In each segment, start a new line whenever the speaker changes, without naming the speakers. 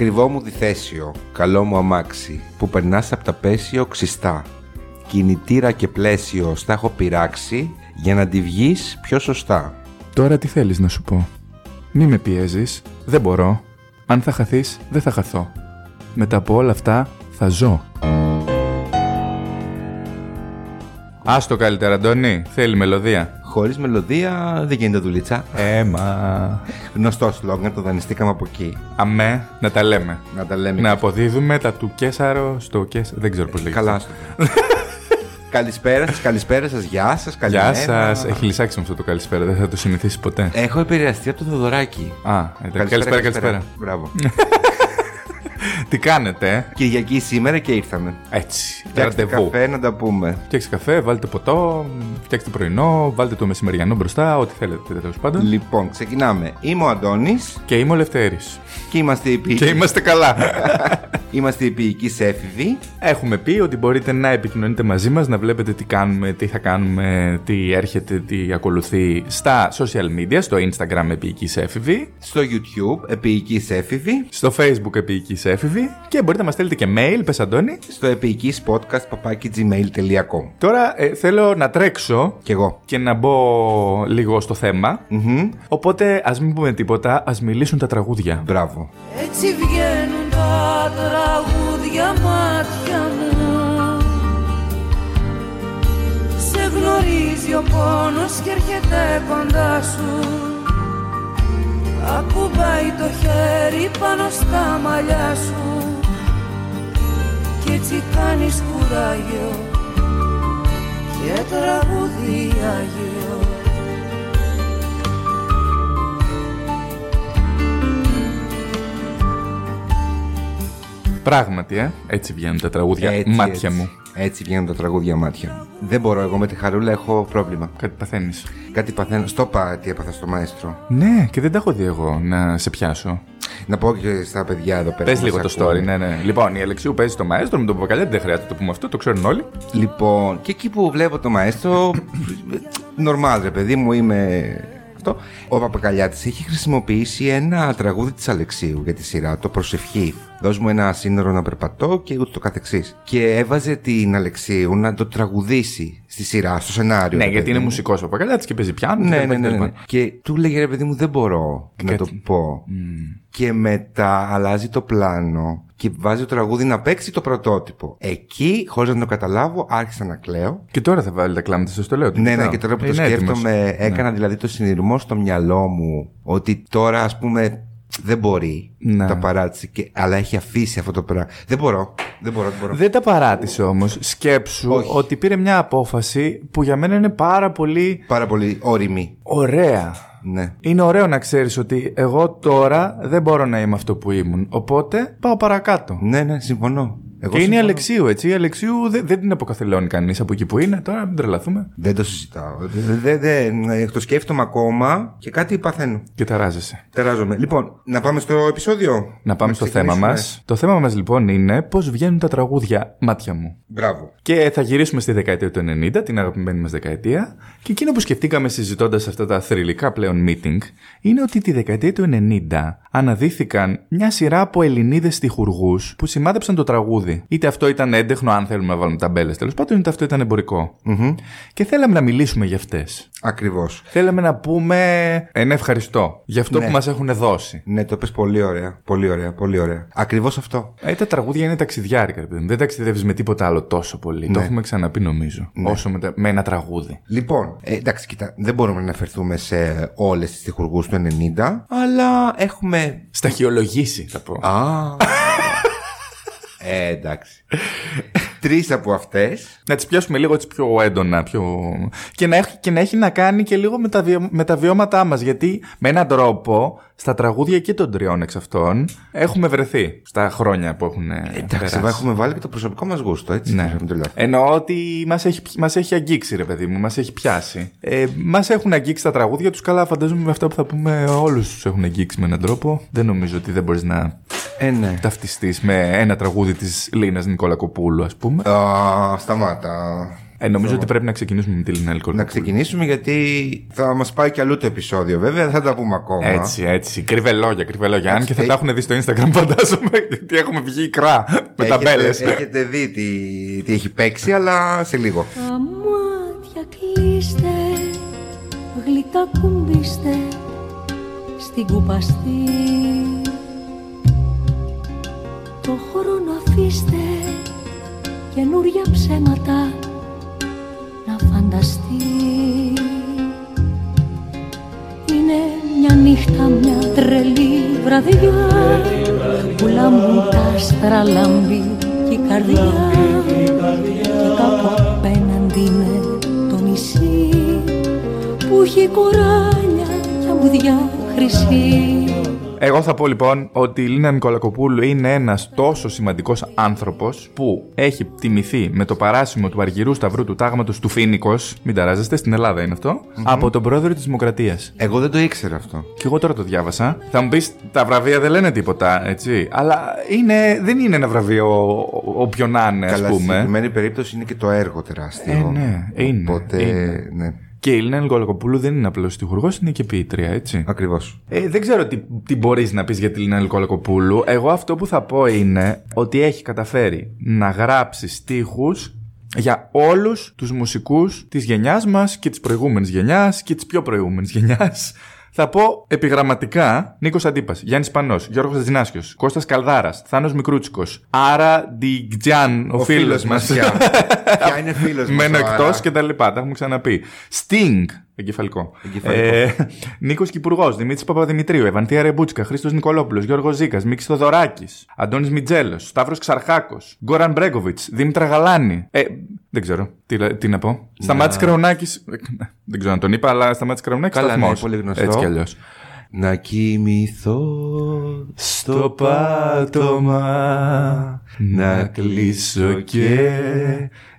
Ακριβό μου διθέσιο, καλό μου αμάξι, που περνάς από τα πέσιο ξιστά. Κινητήρα και πλαίσιο στα έχω πειράξει για να τη βγεις πιο σωστά.
Τώρα τι θέλεις να σου πω; Μη με πιέζεις. Δεν μπορώ. Αν θα χαθείς, δεν θα χαθώ. Μετά από όλα αυτά, θα ζω. Άστο καλύτερα, Αντώνη. Θέλει μελωδία.
Χωρίς μελωδία δεν γίνεται δουλίτσα.
Έμα.
Γνωστό σλόγκαν, το δανειστήκαμε από εκεί.
Αμέ, να τα λέμε.
Να τα λέμε.
Να αποδίδουμε τα του Καίσαρος στον Καίσαρα. Δεν ξέρω πώς λέγεται.
Καλά στο. καλησπέρα σας, καλησπέρα σας, γεια σας,
Γεια
καλημέρα.
σας. Έχει λυσάξει με αυτό το καλησπέρα. Δεν θα το συνηθίσει ποτέ.
Έχω επηρεαστεί από το Θοδωράκι.
Α, εντάξει. καλησπέρα, καλησπέρα.
Μπράβο.
Τι κάνετε, ε;
Κυριακή σήμερα και ήρθαμε.
Έτσι.
Φτιάξτε
Ραντεβού.
καφέ να τα πούμε.
Φτιάξτε καφέ, βάλτε ποτό, φτιάξτε πρωινό, βάλτε το μεσημεριανό μπροστά, ό,τι θέλετε τέλος πάντων.
Λοιπόν, ξεκινάμε. Είμαι ο Αντώνης
Και είμαι ο Λευτέρης.
και είμαστε οι
Και
ποιητικοί,
είμαστε καλά.
είμαστε οι ποιητικοί έφηβοι.
Έχουμε πει ότι μπορείτε να επικοινωνείτε μαζί μας, να βλέπετε τι κάνουμε, τι θα κάνουμε, τι έρχεται, τι ακολουθεί στα social media, στο Instagram Επίοικης Έφηβη,
Στο YouTube, επίοικείς έφηβοι.
στο Facebook Επίοικης Έφηβη και μπορείτε να μας στέλνετε και mail, πες Αντώνη.
Στο επίοικείς podcast παπάκι gmail.com.
Τώρα ε, θέλω να τρέξω
Κι εγώ.
και να μπω λίγο στο θέμα.
Μμμ.
Οπότε ας μην πούμε τίποτα, ας μιλήσουν τα τραγούδια.
Μπράβο.
Έτσι βγαίνουν τα τραγούδια μάτια μου Σε γνωρίζει ο πόνος και έρχεται κοντά σου Ακουμπάει το χέρι πάνω στα μαλλιά σου Κι έτσι κάνεις κουράγιο και τραγούδι Άγιο
Πράγματι, ε, έτσι βγαίνουν τα τραγούδια.
Έτσι,
Μάτια
έτσι.
μου.
Έτσι βγαίνουν τα τραγούδια μάτια μου. Δεν μπορώ, εγώ με τη χαρούλα έχω πρόβλημα.
Κάτι παθαίνεις.
Κάτι παθαίνω. Στο είπα τι έπαθα στο μαέστρο.
Ναι, και δεν τα έχω δει εγώ να σε πιάσω.
Να πω και στα παιδιά εδώ πέρα.
Πες
που
λίγο
μας
το
ακούνε.
story, ναι, ναι. Λοιπόν, η Αλεξίου παίζει το μαέστρο με τον Παπακαλιάτη, δεν χρειάζεται να το πούμε αυτό, το ξέρουν όλοι.
Λοιπόν, και εκεί που βλέπω το μαέστρο, νορμάλ ρε παιδί μου, είμαι αυτό. Ο Παπακαλιάτης έχει χρησιμοποιήσει ένα τραγούδι της Αλεξίου για τη σειρά, το «Προσευχή». Δώσ' μου ένα σύνορο να περπατώ και ούτω το καθεξής. Και έβαζε την Αλεξίου να το τραγουδήσει στη σειρά, στο σενάριο.
Ναι,
ρε
γιατί
παιδί
είναι
μου.
μουσικός ο Παπακαλιάτης και παίζει πιάνο.
Ναι,
κτλ,
ναι, ναι,
κτλ.
ναι. Και του λέγε ρε παιδί μου, δεν μπορώ να το
κάτι.
πω. Και μετά αλλάζει το πλάνο και βάζει το τραγούδι να παίξει το πρωτότυπο. Εκεί, χωρίς να το καταλάβω, άρχισα να κλαίω.
Και τώρα θα βάλει τα κλάματα στο λέω.
Ναι, ναι, και τώρα που το
Είναι έτοιμος.
σκέφτομαι, έκανα δηλαδή το συνειρμό στο μυαλό μου ότι τώρα ας πούμε δεν μπορεί.
Ναι.
Τα παράτησε, και, αλλά έχει αφήσει αυτό το πράγμα. Δεν μπορώ. Δεν μπορώ, δεν μπορώ.
Δεν τα παράτησε όμως. Σκέψου
Όχι.
ότι πήρε μια απόφαση που για μένα είναι πάρα πολύ
Πάρα πολύ όρημη.
ωραία.
Ναι.
Είναι ωραίο να ξέρεις ότι εγώ τώρα δεν μπορώ να είμαι αυτό που ήμουν. Οπότε πάω παρακάτω.
Ναι, ναι, συμφωνώ. Εγώ
και είναι η
συμφωνώ.
Αλεξίου, έτσι. Η Αλεξίου δεν, δεν την αποκαθελώνει κανείς από εκεί που είναι. Τώρα μην τρελαθούμε.
Δεν το συζητάω. Δεν, δεν, δεν, το σκέφτομαι ακόμα και κάτι παθαίνω.
Και ταράζεσαι.
Τεράζομαι. Λοιπόν, να πάμε στο επεισόδιο.
Να πάμε στο θέμα μας.
ξεκινήσουμε.
Το θέμα μας λοιπόν είναι πώς βγαίνουν τα τραγούδια μάτια μου.
Μπράβο.
Και θα γυρίσουμε στη δεκαετία του 90, την αγαπημένη μας δεκαετία. Και εκείνο που σκεφτήκαμε συζητώντας αυτά τα θρηλυκά πλέον meeting είναι ότι τη δεκαετία του 90 αναδύθηκαν μια σειρά από Ελληνίδες στιχουργούς που σημάδεψαν το τραγούδι. Είτε αυτό ήταν έντεχνο, αν θέλουμε να βάλουμε ταμπέλες τέλος πάντων, είτε αυτό ήταν εμπορικό. Και θέλαμε να μιλήσουμε για αυτές.
Ακριβώς.
Θέλαμε να πούμε ένα ευχαριστώ για αυτό
Ναι.
που μας έχουν δώσει.
Ναι, το πες πολύ ωραία. Πολύ ωραία, πολύ ωραία. Ακριβώς αυτό.
Ε, τα τραγούδια είναι ταξιδιάρικα, ρε παιδί μου. Δεν ταξιδεύεις με τίποτα άλλο τόσο πολύ. Το
Ναι.
έχουμε ξαναπεί νομίζω. Όσο με, τα- με ένα τραγούδι.
Λοιπόν, ε, εντάξει, κοίτα, δεν μπορούμε να αναφερθούμε σε όλες τις τυχουργού του 90, αλλά έχουμε.
Σταχυολογήσει, θα πω.
Α. ε, εντάξει. Τρεις από αυτές.
Να τις πιάσουμε λίγο έτσι πιο έντονα. Πιο... Και, να έχει, και να έχει να κάνει και λίγο με τα, βιο- με τα βιώματά μας. Γιατί με έναν τρόπο στα τραγούδια και των τριών εξ αυτών έχουμε βρεθεί στα χρόνια που έχουν ε,
Εντάξει,
περάσει.
εδώ έχουμε βάλει και το προσωπικό μας γούστο, έτσι.
Ναι.
να μην τρελαθούμε.
Εννοώ ότι μας έχει, μας έχει αγγίξει ρε παιδί μου, μας έχει πιάσει. Ε, μας έχουν αγγίξει τα τραγούδια τους, καλά φαντάζομαι με αυτά που θα πούμε όλους τους έχουν αγγίξει με έναν τρόπο. Δεν νομίζω ότι δεν μπορείς να
Ε, ναι.
ταυτιστείς με ένα τραγούδι της Λίνας Νικολακοπούλου ας πούμε.
Α, σταμάτα.
Ε, νομίζω ότι πρέπει να ξεκινήσουμε με τη Λίνα
Να
Ελκολοπούλου.
ξεκινήσουμε γιατί θα μας πάει κι αλλού το επεισόδιο. Βέβαια, θα τα πούμε ακόμα.
Έτσι, έτσι. Κρύβε λόγια, κρύβε λόγια. Αν και θα
Ε-
τα έχουν δει στο Instagram, φαντάζομαι. Γιατί έχουμε βγει ικρά με τα
Έχετε-
μπέλε.
Έχετε δει τι, τι έχει παίξει, αλλά σε λίγο.
Τα μάτια κλείστε, γλυκά κουμπίστε στην κουπαστή Το χρόνο αφήστε καινούρια ψέματα να φανταστεί. Είναι μια νύχτα, μια τρελή βραδιά. Που λάμπουν τα άστρα λάμπει και η καρδιά. Και κάπου απέναντι είναι το νησί που έχει κοράλια και αμμουδιά χρυσή
Εγώ θα πω λοιπόν ότι η Λίνα Νικολακοπούλου είναι ένας τόσο σημαντικός άνθρωπος που έχει τιμηθεί με το παράσημο του Αργυρού Σταυρού του Τάγματος του Φίνικος. Μην ταράζεστε, στην Ελλάδα είναι αυτό. Από τον πρόεδρο της Δημοκρατίας.
Εγώ δεν το ήξερα αυτό.
Και εγώ τώρα το διάβασα. Θα μου πεις, τα βραβεία δεν λένε τίποτα, έτσι. Αλλά είναι, δεν είναι ένα βραβείο όποιον να είναι, ας
Καλά, στην
πούμε.
συγκεκριμένη περίπτωση είναι και το έργο τεράστιο.
Ε, ναι, είναι,
Οπότε,
είναι.
ναι.
Και η Λίνα Νικολακοπούλου δεν είναι απλώ τυχουργό, είναι και ποιήτρια, έτσι.
Ακριβώς.
Ε, δεν ξέρω τι, τι μπορείς να πεις για τη Λίνα Νικολακοπούλου. Εγώ αυτό που θα πω είναι ότι έχει καταφέρει να γράψει στίχους για όλους τους μουσικούς της γενιάς μας και της προηγούμενης γενιάς και της πιο προηγούμενης γενιάς. Θα πω επιγραμματικά Νίκος Αντίπας, Γιάννης Πανός, Γιώργος Χατζηνάσιος, Κώστας Καλδάρας, Θάνος Μικρούτσικος, Άρα Ντιγτζιάν, ο, φίλος μας.
Ποια Ποια είναι φίλος μας.
Μένω εκτός και τα λοιπά. Τα έχουμε ξαναπεί. Sting. Εγκεφαλικό.
Εγκεφαλικό.
Ε, Νίκος Κυπουργός, Δημήτρης Παπαδημητρίου, Ευαντία Ρεμπούτσικα, Χρήστος Νικολόπουλος, Γιώργος Ζήκας, Μίκη Θοδωράκης, Αντώνης Μιτζέλος, Σταύρος Ξαρχάκος, Γκόραν Μπρέγκοβιτς, Δήμητρα Γαλάνη. Ε, δεν ξέρω. Τι, τι να πω. Σταμάτης Κραουνάκη. Δεν ξέρω αν τον είπα, αλλά Σταμάτης Κραουνάκη.
Καλά, ναι,
σταθμός.
πολύ γνωστό.
Έτσι κι αλλιώς.
Να κοιμηθώ
Στο πάτωμα να κλείσω και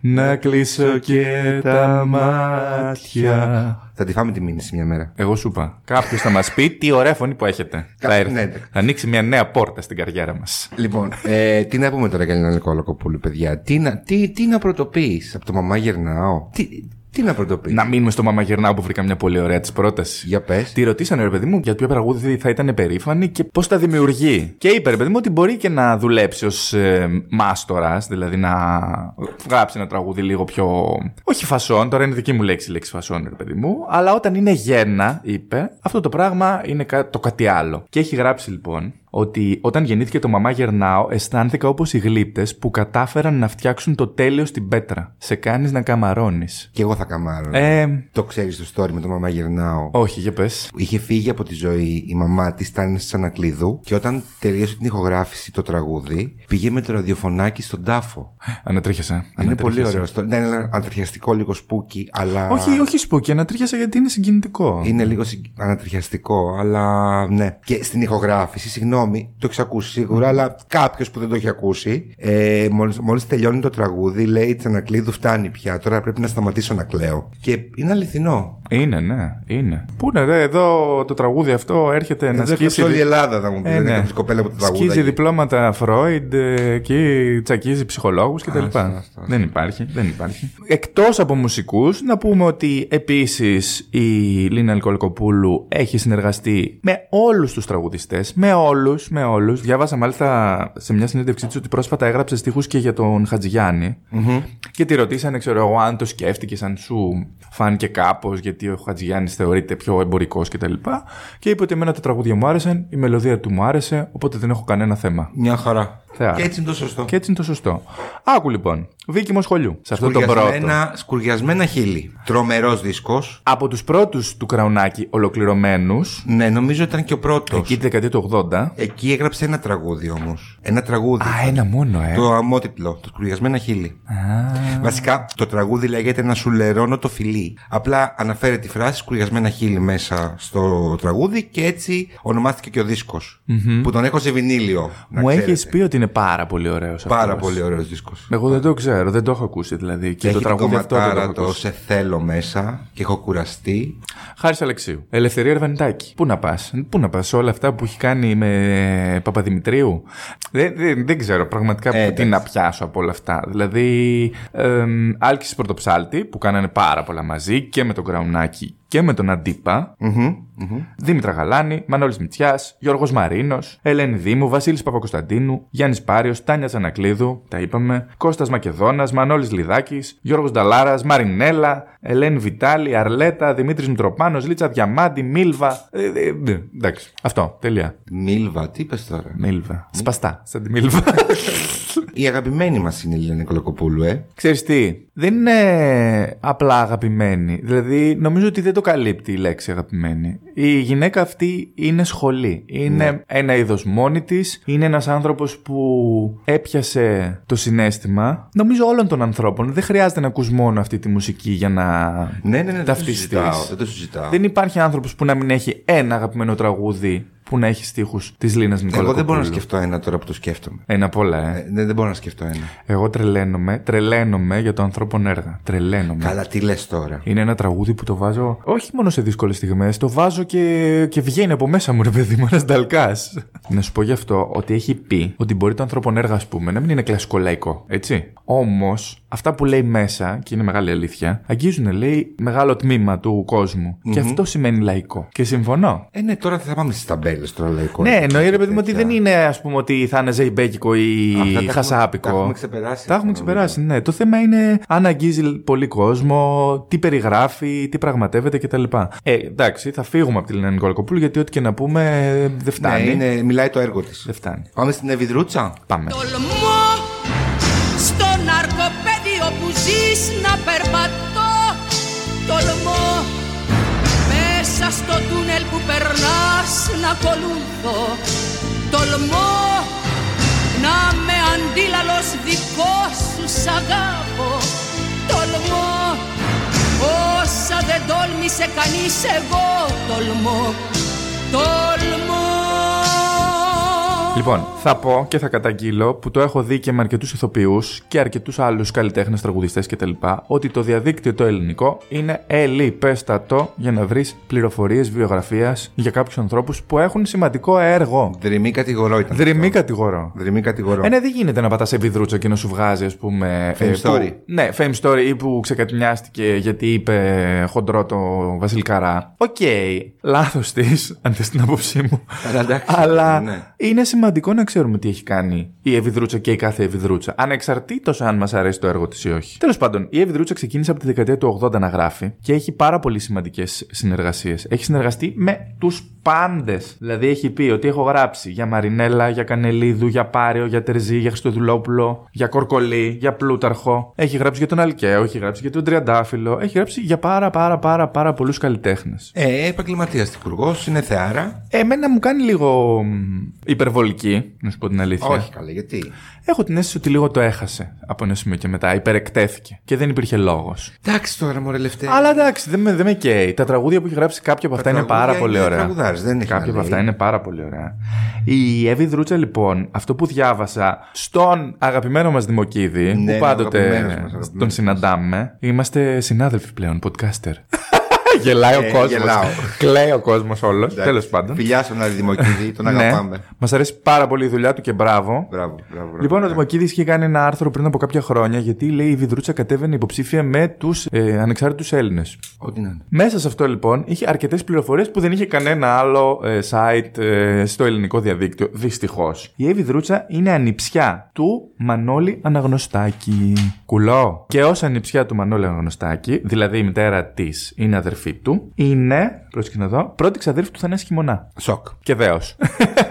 να κλείσω και τα μάτια.
Θα τη φάμε τη μήνυση μια μέρα.
Εγώ σου είπα. Κάποιος θα μας πει τι ωραία φωνή που έχετε.
Κα-
θα έρθει.
ναι, ναι.
Θα ανοίξει μια νέα πόρτα στην καριέρα μας.
Λοιπόν, ε, τι να πούμε τώρα για Ελληνικό Νικόλακοπούλου, παιδιά; Τι να, τι, τι να πρωτοποιείς; Από το μαμά γερνάω. Τι, τι να πρωτοποιεί.
Να μείνουμε στο Μαμά Γερνάου που βρήκα μια πολύ ωραία της πρότασης.
Για πες.
Τη ρωτήσανε, ρε παιδί μου, για ποιο τραγούδι θα ήταν περήφανη και πώς τα δημιουργεί. Και είπε, ρε παιδί μου, ότι μπορεί και να δουλέψει ως ε, μάστορας, δηλαδή να γράψει ένα τραγούδι λίγο πιο. Όχι φασόν, τώρα είναι δική μου λέξη η λέξη φασόν, ρε παιδί μου. Αλλά όταν είναι γέννα, είπε, αυτό το πράγμα είναι κα- το κάτι άλλο. Και έχει γράψει λοιπόν ότι όταν γεννήθηκε το μαμά γερνάω, αισθάνθηκα όπως οι γλύπτες που κατάφεραν να φτιάξουν το τέλειο στην πέτρα. Σε κάνεις να καμαρώνεις.
Και εγώ θα καμάρω.
Ε,
Το ξέρεις το story με το μαμά γερνάω.
όχι, για πες.
Είχε φύγει από τη ζωή η μαμά της, ήταν σαν ανακλείδου και όταν τελείωσε την ηχογράφηση το τραγούδι, πήγε με το ραδιοφωνάκι στον τάφο.
Ανατρίχιασα.
Είναι πολύ
Ανατρίχιασα.
ωραίο. story. Ναι, είναι ανατριχιαστικό, λίγο spooky, αλλά.
Όχι, όχι spooky, ανατρίχιασα γιατί είναι συγκινητικό.
Είναι λίγο συγκ- ανατριχιαστικό, αλλά ναι. Και στην ηχογράφηση, συγγνώμη, το έχεις ακούσει σίγουρα, αλλά κάποιος που δεν το έχει ακούσει, ε, μόλις, μόλις τελειώνει το τραγούδι, λέει Τσανακλείδου φτάνει πια. Τώρα πρέπει να σταματήσω να κλαίω. Και είναι αληθινό.
Είναι, ναι, είναι. Πού είναι, ρε, εδώ το τραγούδι αυτό έρχεται να
Εδώ
σκίσει.
έκλαψε όλη η Ελλάδα, θα μου πει.
Ε,
δεν
ναι.
έκλαψε κοπέλα που το τραγούδι.
Σκίζει διπλώματα Φρόιντ, ε, εκεί τσακίζει ψυχολόγους κτλ.
Άστα, άστα, άστα.
Δεν υπάρχει, δεν υπάρχει. Εκτός από μουσικούς, να πούμε ότι επίσης η Λίνα Ελκολκοπούλου έχει συνεργαστεί με όλους τους τραγουδιστές. Με όλους, με όλους. Διάβασα μάλιστα σε μια συνέντευξή τη ότι πρόσφατα έγραψε στίχους και για τον χατζηγιαννη Και τη ρωτήσανε, ξέρω εγώ, αν το σκέφτηκες, αν σου φάνηκε κάπως, γιατί ο Χατζηγιάννης θεωρείται πιο εμπορικός κτλ. Και είπε ότι εμένα τα τραγούδια μου άρεσαν, η μελωδία του μου άρεσε, οπότε δεν έχω κανένα θέμα.
Μια χαρά.
Θεά.
Και έτσι είναι το σωστό.
Και έτσι είναι το σωστό. Άκου λοιπόν. Δίκημο σχολείου. Σε αυτό το πρώτο.
Σκουριασμένα, σκουριασμένα χείλη. Τρομερός δίσκος.
Από τους πρώτους του Κραουνάκη ολοκληρωμένους,
Ναι, νομίζω ήταν και ο πρώτος.
εκεί τη δεκαετία του 80.
Εκεί έγραψε ένα τραγούδι όμως. Ένα τραγούδι.
Α, ένα μόνο, ε.
Το αμότιτλο, το σκουριασμένα χείλη. Βασικά, το τραγούδι λέγεται Να σου λερώνω το φιλί. Απλά αναφέρει τη φράση σκουριασμένα χείλη μέσα στο τραγούδι και έτσι ονομάστηκε και ο δισκο Που τον έχω σε βινίλιο. να
Μου
ξέρετε.
έχεις πει ότι είναι πάρα πολύ ωραίος αυτός.
Πάρα πολύ ωραίος δίσκος.
Εγώ δεν το ξέρω, δεν το έχω ακούσει δηλαδή. Και
έχει
το τραγούδι
την
αυτό δεν το
κομματάρα
έχω
το
ακούσει.
σε θέλω μέσα και έχω κουραστεί.
Χάρης Αλεξίου. Ελευθερία Ερβανιτάκη. Πού να πας, πού να πας, όλα αυτά που έχει κάνει με Παπαδημητρίου. Δεν, δεν, δεν ξέρω πραγματικά
Ε,
τι
εντάξει.
να πιάσω από όλα αυτά. Δηλαδή, εμ, Άλκης Πρωτοψάλτη που κάνανε πάρα πολλά μαζί και με τον Κραουνάκη και με τον Αντίπα. Δήμητρα Γαλάνη, Μανώλης Μητσιάς, Γιώργος Μαρίνος, Ελένη Δήμου, Βασίλης Παπακοσταντίνου, Γιάννης Πάριος, Τάνια Τζανακλείδου, τα είπαμε, Κώστας Μακεδόνας, Μανώλης Λιδάκης, Γιώργος Νταλάρας, Μαρινέλα, Ελένη Βιτάλη, Αρλέτα, Δημήτρης Μητροπάνος, Λίτσα Διαμάντη, Μίλβα. Ε, ε, ε, εντάξει, αυτό, τελεία.
Μίλβα, τι είπες τώρα;
Μίλβα. Σπαστά, σαν τη Μίλβα.
Η αγαπημένη μας είναι η Ελένη Κολοκοπούλου, ε.
Ξέρεις τι, δεν είναι απλά αγαπημένη. Δηλαδή, νομίζω ότι δεν το καλύπτει η λέξη αγαπημένη. Η γυναίκα αυτή είναι σχολή. Είναι ένα είδος μόνη της. Είναι ένας άνθρωπος που έπιασε το συνέστημα. Νομίζω όλων των ανθρώπων. Δεν χρειάζεται να ακούς μόνο αυτή τη μουσική για να
Ναι, ναι, ναι, δεν το
ταυτιστείς.
συζητάω. Δεν το συζητάω.
Δεν υπάρχει άνθρωπος που να μην έχει ένα αγαπημένο τραγούδι που να έχει στίχους της Λίνας Νικολακοπούλου.
Εγώ δεν μπορώ να σκεφτώ ένα τώρα που το σκέφτομαι.
Ένα απ' όλα, ε.
Ε, δεν, δεν μπορώ να σκεφτώ ένα.
Εγώ τρελαίνομαι, τρελαίνομαι για το ανθρώπων έργα. Τρελαίνομαι.
Καλά, τι λες τώρα.
Είναι ένα τραγούδι που το βάζω όχι μόνο σε δύσκολες στιγμές, το βάζω και, και βγαίνει από μέσα μου, ρε παιδί μου, ένας νταλκάς. να σου πω γι' αυτό ότι έχει πει ότι μπορεί το ανθρώπων έργα, ας πούμε, να μην είναι κλασικό λαϊκό, έτσι. Όμως, αυτά που λέει μέσα, και είναι μεγάλη αλήθεια, αγγίζουν, λέει, μεγάλο τμήμα του κοσμου Και αυτό σημαίνει λαϊκό. Και συμφωνώ.
Ε, ναι, τώρα θα πάμε στις ταμπέλες τώρα λαϊκό.
Ναι, εννοεί ρε παιδί μου ότι
τέτοια.
δεν είναι ας πούμε ότι θα είναι ζεϊμπέκικο ή
Αυτά τα έχουμε-
χασάπικο.
τα έχουμε ξεπεράσει
Τα έχουμε
αυτά,
ξεπεράσει, ναι. Το θέμα είναι αν αγγίζει πολύ κόσμο, τι περιγράφει, τι πραγματεύεται κτλ. Ε, εντάξει, θα φύγουμε από τη Λένα Νικολακοπούλου γιατί ό,τι και να πούμε ε, δεν
Ναι,
φτάνει.
είναι, μιλάει το έργο της.
Δεν φτάνει.
Πάμε στην Ευηδρούτσα.
Πάμε.
Τολμώ στο ναρκοπέδιο που ζεις να περπατώ Τολμώ μέσα στο τούνελ που περνάς να ακολουθώ. Τολμώ να με αντίλαλος δικός σου σ' αγαπώ. Τολμώ όσα δεν τόλμησε κανείς εγώ τολμώ. Τολμώ
Λοιπόν, θα πω και θα καταγγείλω που το έχω δει και με αρκετούς ηθοποιούς και αρκετούς άλλους καλλιτέχνες, τραγουδιστές κτλ. Ότι το διαδίκτυο το ελληνικό είναι ελιπέστατο για να βρεις πληροφορίες βιογραφίας για κάποιους ανθρώπους που έχουν σημαντικό έργο.
Δρυμή κατηγορό ήταν.
Δρυμή
αυτό.
κατηγορώ.
Δρυμή κατηγορό.
Ε, ναι, δεν γίνεται να πατάς σε βιδρούτσα και να σου βγάζει, ας πούμε.
Fame
που-
story.
ναι, fame story ή που ξεκατηνιάστηκε γιατί είπε χοντρό το Βασίλη Καρρά. Οκ, λάθος της, αν θες την άποψή μου.
Αλλά εντάξει,
Αλλά
ναι.
είναι σημαντικό να ξέρουμε τι έχει κάνει η Εύη Δρούτσα και η κάθε Εύη Δρούτσα. Ανεξαρτήτως αν μας αρέσει το έργο της ή όχι. Τέλος πάντων, η Εύη Δρούτσα ξεκίνησε από τη δεκαετία του 80 να γράφει και έχει πάρα πολύ σημαντικές συνεργασίες. Έχει συνεργαστεί με τους πάντες. Δηλαδή έχει πει ότι έχω γράψει για Μαρινέλλα, για Κανελλίδου, για Πάριο, για Τερζή, για Χριστοδουλόπουλο, για Κορκολί, για Πλούταρχο. Έχει γράψει για τον Αλκαίο, έχει γράψει για τον Τριαντάφυλλο. Έχει γράψει για πάρα πάρα πάρα πάρα πολλούς καλλιτέχνες.
Ε, επαγγελματίας στιχουργός, είναι θεάρα.
Εμένα μου κάνει λίγο μ, υπερβολική, να σου πω την αλήθεια.
Όχι καλά, γιατί;
Έχω την αίσθηση ότι λίγο το έχασε από ένα σημείο και μετά. Υπερεκτέθηκε και δεν υπήρχε λόγος.
Εντάξει τώρα, μωρέ λευτέ.
Αλλά εντάξει, δεν με, δεν με καίει. Τα τραγούδια που έχει γράψει κάποια από αυτά είναι
τραγούδια
πάρα πολύ
είναι
ωραία.
τραγουδάρες, δεν έχει
κάποια
να
από αυτά
λέει.
είναι πάρα πολύ ωραία. Η Εύη Δρούτσα, λοιπόν, αυτό που διάβασα στον αγαπημένο μας Δημοκίδη,
Ναι,
που πάντοτε
αγαπημένος μας, αγαπημένος
τον
μας.
συναντάμε, είμαστε συνάδελφοι πλέον, podcaster. Γελάει ο
Ε,
κόσμος.
γελάω.
Κλαίει ο κόσμος όλος. Τέλος πάντων.
Φιλιά στον Άρη Δημοκίδη, τον
Ναι,
αγαπάμε.
μας αρέσει πάρα πολύ η δουλειά του και μπράβο.
Μπράβο, μπράβο. μπράβο.
Λοιπόν, ο Δημοκίδης είχε κάνει ένα άρθρο πριν από κάποια χρόνια γιατί λέει η Βιδρούτσα κατέβαινε υποψήφια με τους ε, ανεξάρτητους Έλληνες.
Ό,τι να είναι.
Μέσα σε αυτό λοιπόν είχε αρκετές πληροφορίες που δεν είχε κανένα άλλο ε, site ε, στο ελληνικό διαδίκτυο. Δυστυχώς. Η Εύη Δρούτσα είναι ανιψιά του Μανώλη Αναγνωστάκη. Κουλό. Και ως ανιψιά του Μανώλη Αναγνωστάκη, δηλαδή η μητέρα της είναι αδερφή του, είναι, πρόσεχε να δω, πρώτη ξαδέρφη του Θανάση Χειμωνά.
Σοκ.
Και δέος.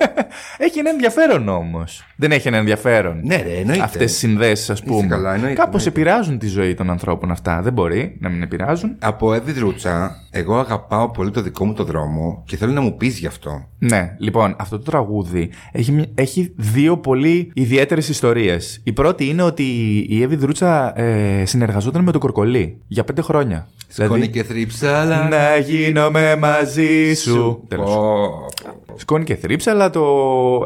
έχει ένα ενδιαφέρον όμως. Δεν έχει ένα ενδιαφέρον.
Ναι, ρε, εννοείται.
Αυτές τις συνδέσεις, ας πούμε.
καλά, εννοείται,
Κάπως
εννοείται.
επηρεάζουν τη ζωή των ανθρώπων αυτά. Δεν μπορεί να μην επηρεάζουν.
Από Εύη εγώ αγαπάω πολύ το δικό μου το δρόμο και θέλω να μου πεις γι' αυτό.
Ναι, λοιπόν, αυτό το τραγούδι έχει, μια- έχει δύο πολύ ιδιαίτερες ιστορίες. Η πρώτη είναι ότι η Εύη Δρούτσα ε, συνεργαζόταν με τον Κορκολί για πέντε χρόνια.
Σκόνη και θρύψα, αλλά.
Να γίνομαι μαζί σου. Τέλος.
Πω, πω, πω.
Σκόνη και θρύψαλα, το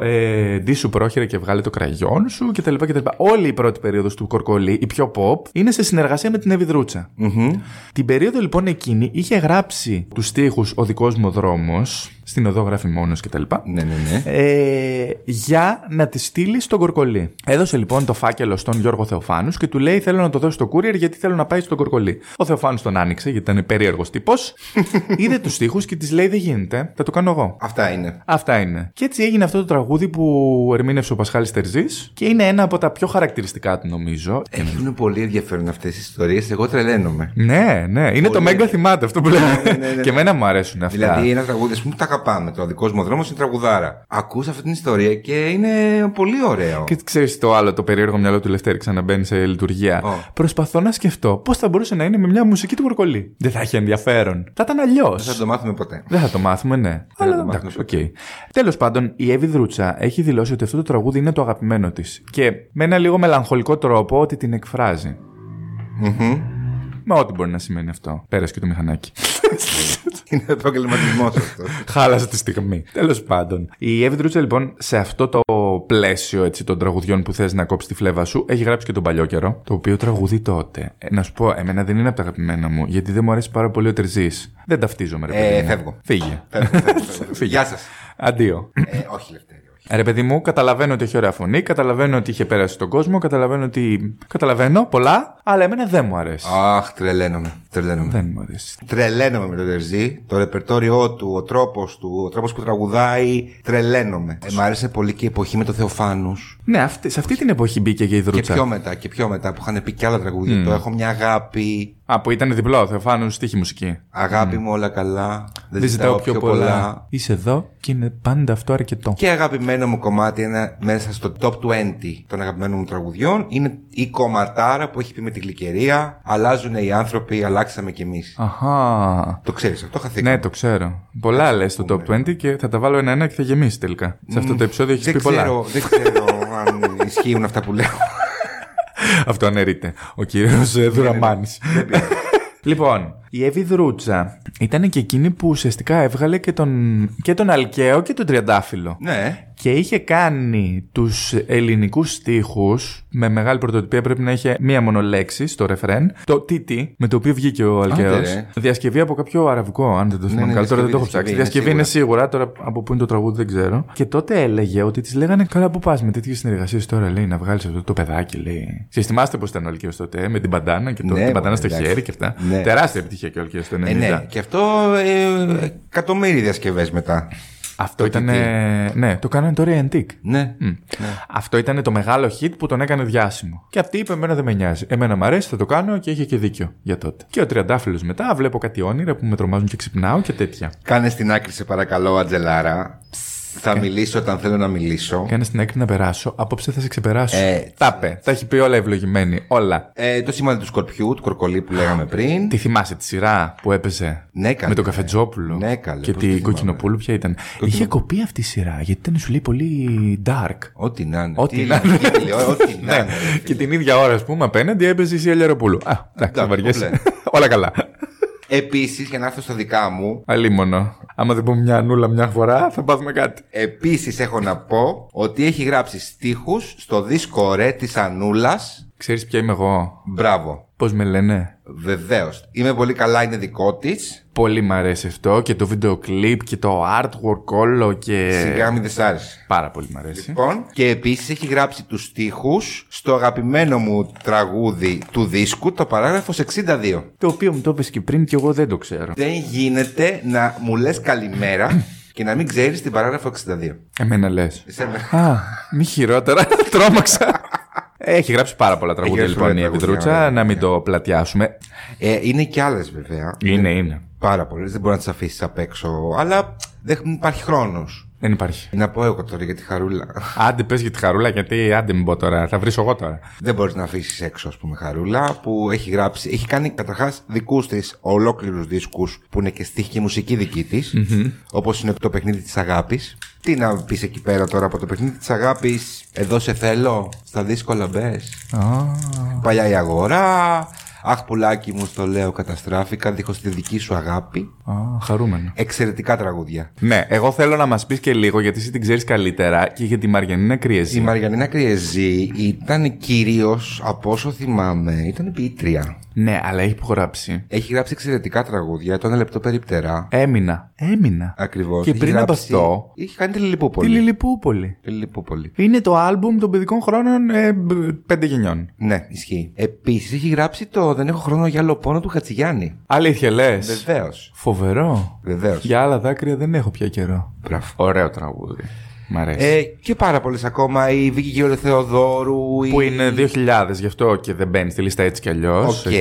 ε, ντύ σου πρόχειρε και βγάλε το κραγιόν σου κτλ. κτλ. Όλη η πρώτη περίοδος του Κορκολί, η πιο pop, είναι σε συνεργασία με την Εύη Δρούτσα. Την περίοδο λοιπόν εκείνη είχε γράψει τους στίχους Ο δικός μου δρόμος, στην οδό γράφει μόνος κτλ.
Ναι, ναι, ναι.
Ε, για να τη στείλει στον Κορκολί. Έδωσε λοιπόν το φάκελο στον Γιώργο Θεοφάνους και του λέει: Θέλω να το δώσει στο courier γιατί θέλω να πάει στον Κορκολί. Ο Θεοφάνους τον άνοιξε γιατί ήταν περίεργος τύπος. είδε τους στίχους και της λέει: Δεν γίνεται, θα το κάνω εγώ.
Αυτά είναι.
Αυτά είναι. Και έτσι έγινε αυτό το τραγούδι που ερμήνευσε ο Πασχάλης Τερζής και είναι ένα από τα πιο χαρακτηριστικά του, νομίζω.
Έχουν πολύ ενδιαφέρον αυτές τις ιστορίες. Εγώ τρελαίνομαι.
Ναι, ναι. Είναι το
Πολύ.
Mega θυμάται αυτό που λέμε.
ναι, ναι, ναι.
Και εμένα μου αρέσουν αυτά.
Δηλαδή, ένα τραγούδι που τα αγαπάμε. Το δικός μου δρόμος είναι τραγουδάρα. Ακούς αυτή την ιστορία και είναι πολύ ωραίο.
Και ξέρεις το άλλο, το περίεργο μυαλό του Λευτέρη ξαναμπαίνει σε λειτουργία.
Ω.
Προσπαθώ να σκεφτώ πώς θα μπορούσε να είναι με μια μουσική του Κορκολί. Δεν θα έχει ενδιαφέρον. Θα ήταν αλλιώς.
Δεν θα το μάθουμε ποτέ.
Δεν θα το μάθουμε, ναι.
θα
Αλλά
το μάθουμε
εντάξει, οκ. Τέλος πάντων, η Εύη Δρούτσα έχει δηλώσει ότι αυτό το τραγούδι είναι το αγαπημένο της. Και με ένα λίγο μελαγχολικό τρόπο ότι την εκφράζει. Με ό,τι μπορεί να σημαίνει αυτό. Πέρασε και το μηχανάκι.
είναι επαγγελματισμός αυτός.
Χάλασε τη στιγμή. Τέλος πάντων. Η Εύη Δρούτσα, λοιπόν, σε αυτό το πλαίσιο έτσι, των τραγουδιών που θες να κόψεις τη φλέβα σου, έχει γράψει και τον παλιό καιρό. Το οποίο τραγουδί τότε. Ε, να σου πω, εμένα δεν είναι από τα αγαπημένα μου, γιατί δεν μου αρέσει πάρα πολύ ο Τερζής. Δεν ταυτίζομαι, ρε
Ε,
παιδί. μου.
φεύγω.
Φύγε.
Φεύγω, φεύγω, φεύγω.
Φύγε.
Γεια σας.
Αντίο.
Ε, όχι, Λευτέρη. Όχι.
Ε, Ρε παιδί μου, καταλαβαίνω ότι έχει ωραία φωνή, καταλαβαίνω ότι είχε πέρασει στον κόσμο, καταλαβαίνω ότι. Καταλαβαίνω πολλά, αλλά εμένα δεν μου αρέσει.
Αχ, τρελαίνομαι. τρελαίνομαι.
Δεν μου αρέσει.
Τρελαίνομαι με τον Τερζή. Το ρεπερτόριό του, ο τρόπος του, ο τρόπος που τραγουδάει. Τρελαίνομαι. Ε, μ' άρεσε πολύ και η εποχή με το Θεοφάνους.
Ναι, αυτή, σε αυτή την εποχή μπήκε και η
Και
Δρούτσα.
πιο μετά, και πιο μετά που είχαν πει και άλλα τραγούδια. Το έχω μια αγάπη.
Α, που ήταν διπλό, Θεοφάνου, στίχη μουσική.
Αγάπη μου όλα καλά.
Δεν ζητάω πιο πολλά. Είσαι εδώ και είναι πάντα αυτό αρκετό.
Και αγαπημένο μου κομμάτι ένα, μέσα στο top 20 των αγαπημένων μου τραγουδιών είναι η κομματάρα που έχει πει με τη γλυκερία. Αλλάζουν οι άνθρωποι, αλλάξαμε κι εμείς.
Αχά.
Το ξέρεις αυτό, χαθήκαμε.
Ναι, το ξέρω. Πολλά λες στο top 20 και θα τα βάλω ένα-ένα και θα γεμίσει τελικά. Σε αυτό το επεισόδιο έχεις
δεν,
πει πολλά.
ξέρω, δεν ξέρω αν ισχύουν αυτά που λέω.
Αυτό αναιρείται. Ο κύριος Δουραμάνης.
Δεν πειράζει.
Λοιπόν, η Εύη Δρούτσα ήταν και εκείνη που ουσιαστικά έβγαλε και τον, και τον Αλκαίο και τον Τριαντάφυλλο.
ναι.
Και είχε κάνει τους ελληνικούς στίχους με μεγάλη πρωτοτυπία πρέπει να είχε μία μόνο λέξη στο ρεφρέν. Το TT με το οποίο βγήκε ο Αλκαίος.
ρε.
Διασκευή από κάποιο αραβικό, αν δεν το θυμάμαι
ναι,
καλά. Τώρα δεν το έχω
διασκευή,
ψάξει.
διασκευή
Διασκευή
είναι
είναι σίγουρα, τώρα από πού είναι το τραγούδι δεν ξέρω. Και τότε έλεγε ότι της λέγανε καλά που πας με τέτοιες συνεργασίες τώρα, λέει, να βγάλεις αυτό το παιδάκι, λέει. Σας θυμάστε πώς ήταν ο Αλκαίος τότε, ε, με την μπαντάνα και το,
Ναι,
την μπαντάνα στο
εντάξει.
χέρι και αυτά.
Ναι.
Τεράστια επιτυχία και ο Αλκαίος το 90.
Ε, ναι. Και αυτό ε, εκατομμύρια διασκευές μετά.
Αυτό ήταν. Ναι, το κάνανε τώρα οι Antique.
Ναι.
Αυτό ήταν το μεγάλο hit που τον έκανε διάσημο. Και αυτή είπε: Εμένα δεν με νοιάζει. Εμένα μου αρέσει, θα το κάνω και είχε και δίκιο για τότε. Και ο Τριαντάφυλλος μετά, βλέπω κάτι όνειρα που με τρομάζουν και ξυπνάω και τέτοια.
Κάνε στην άκρη, σε παρακαλώ, Ατζελάρα. Θα μιλήσω όταν θέλω να μιλήσω.
Κάνε στην άκρη να περάσω. Απόψε θα σε ξεπεράσω.
Ε,
Τα είπε. Τα έχει πει όλα ευλογημένη. Όλα.
Ε, το σημάδι του σκορπιού, του κορκολί που λέγαμε πριν.
Τη θυμάσαι τη σειρά που έπαιζε
Ναι, καλέ.
με τον Καφετζόπουλο
Ναι, καλέ,
και
πώς τη
την
θυμάμαι.
Κοκκινοπούλου, ποια ήταν. Είχε κοπεί αυτή η σειρά γιατί ήταν σου λέει πολύ dark.
Ό,τι να είναι.
Ό,τι
Τι
να
ελληνική τηλεόραση, Ό,τι να
Ναι.
είναι. ρε
Και την ίδια ώρα, ας πούμε, απέναντι έπαιζε η Σία Λιαροπούλου. Α, εντάξει,
Εντάξει,
βαριέσαι.
κομπλέ.
Όλα καλά.
Επίσης, για να έρθω στα δικά μου,
Αλίμονο. Άμα δεν πούμε μια ανούλα μια φορά, θα πάθουμε κάτι.
επίσης έχω να πω ότι έχει γράψει στίχους στο δίσκο ρε της Ανούλας.
Ξέρεις ποια είμαι εγώ;
Μπράβο.
Πώς με λένε;
Βεβαίως. Είμαι πολύ καλά, είναι δικό της.
Πολύ μ' αρέσει αυτό και το βίντεο κλιπ και το artwork όλο και.
Σιγά μην δεν σ' άρεσε.
Πάρα πολύ μ' αρέσει.
Λοιπόν, και επίσης έχει γράψει τους στίχους στο αγαπημένο μου τραγούδι του δίσκου, το παράγραφος 62.
Το οποίο μου το είπες και πριν και εγώ δεν το ξέρω.
Δεν γίνεται να μου λες καλημέρα και να μην ξέρεις την παράγραφο 62.
Εμένα λες.
Εσένα.
Α, μη χειρότερα. Τρόμαξα. Έχει γράψει πάρα πολλά τραγούδια
γράψει
λοιπόν η
πολλά τραγούδια,
Επιδρούτσα,
ωραία.
να μην το πλατιάσουμε.
Ε, είναι και άλλες βέβαια.
Είναι, είναι.
Πάρα πολλές. Δεν μπορεί να τις αφήσεις απ' έξω. Αλλά δεν υπάρχει χρόνος.
Δεν υπάρχει.
Να πω εγώ τώρα για τη χαρούλα.
Άντε πες για τη χαρούλα γιατί άντε μην πω τώρα. Θα βρίσω εγώ τώρα.
δεν μπορείς να αφήσεις έξω, ας πούμε, χαρούλα που έχει γράψει. Έχει κάνει καταρχάς δικούς της ολόκληρους δίσκους που είναι και στίχη και μουσική δική της. Όπως είναι το παιχνίδι της αγάπης. Τι να πεις εκεί πέρα τώρα από το παιχνίδι της αγάπης. Εδώ σε θέλω, στα δύσκολα μπες.
Α,
Παλιά η αγορά. Αχ, πουλάκι μου, στο λέω, καταστράφηκα δίχως τη δική σου αγάπη.
Α, χαρούμενο.
Εξαιρετικά τραγούδια.
Ναι, εγώ θέλω να μας πεις και λίγο γιατί εσύ την ξέρεις καλύτερα και για τη Μαριανίνα Κριεζή.
Η Μαριανίνα Κριεζή ήταν κυρίως, από όσο θυμάμαι, ήταν ποιήτρια.
Ναι, αλλά έχει υπογράψει.
Έχει γράψει εξαιρετικά τραγούδια, το ένα λεπτό περιπτερά.
Έμεινα. Έμεινα.
Ακριβώς.
Και πριν από αυτό.
Είχε κάνει τη Λιλιπούπολη.
Τη Λιλιπούπολη.
Τη Λιλιπούπολη.
Είναι το άλμπουμ των παιδικών χρόνων ε, μπ- πέντε γενιών.
Ναι, ισχύει. Επίσης έχει γράψει το Δεν έχω χρόνο για άλλο πόνο του Χατζηγιάννη.
Αλήθεια λες;
Βεβαίως.
Φοβερό.
Βεβαίως.
Για άλλα δάκρυα δεν έχω πια καιρό.
Μπράβο.
Ωραίο τραγούδι. Μ' αρέσει.
Ε, και πάρα πολλές ακόμα. Η Βίκη Γεωργίου Θεοδόρου.
που
η...
είναι 2000, γι' αυτό και δεν μπαίνει στη λίστα έτσι κι αλλιώς.
Οκ.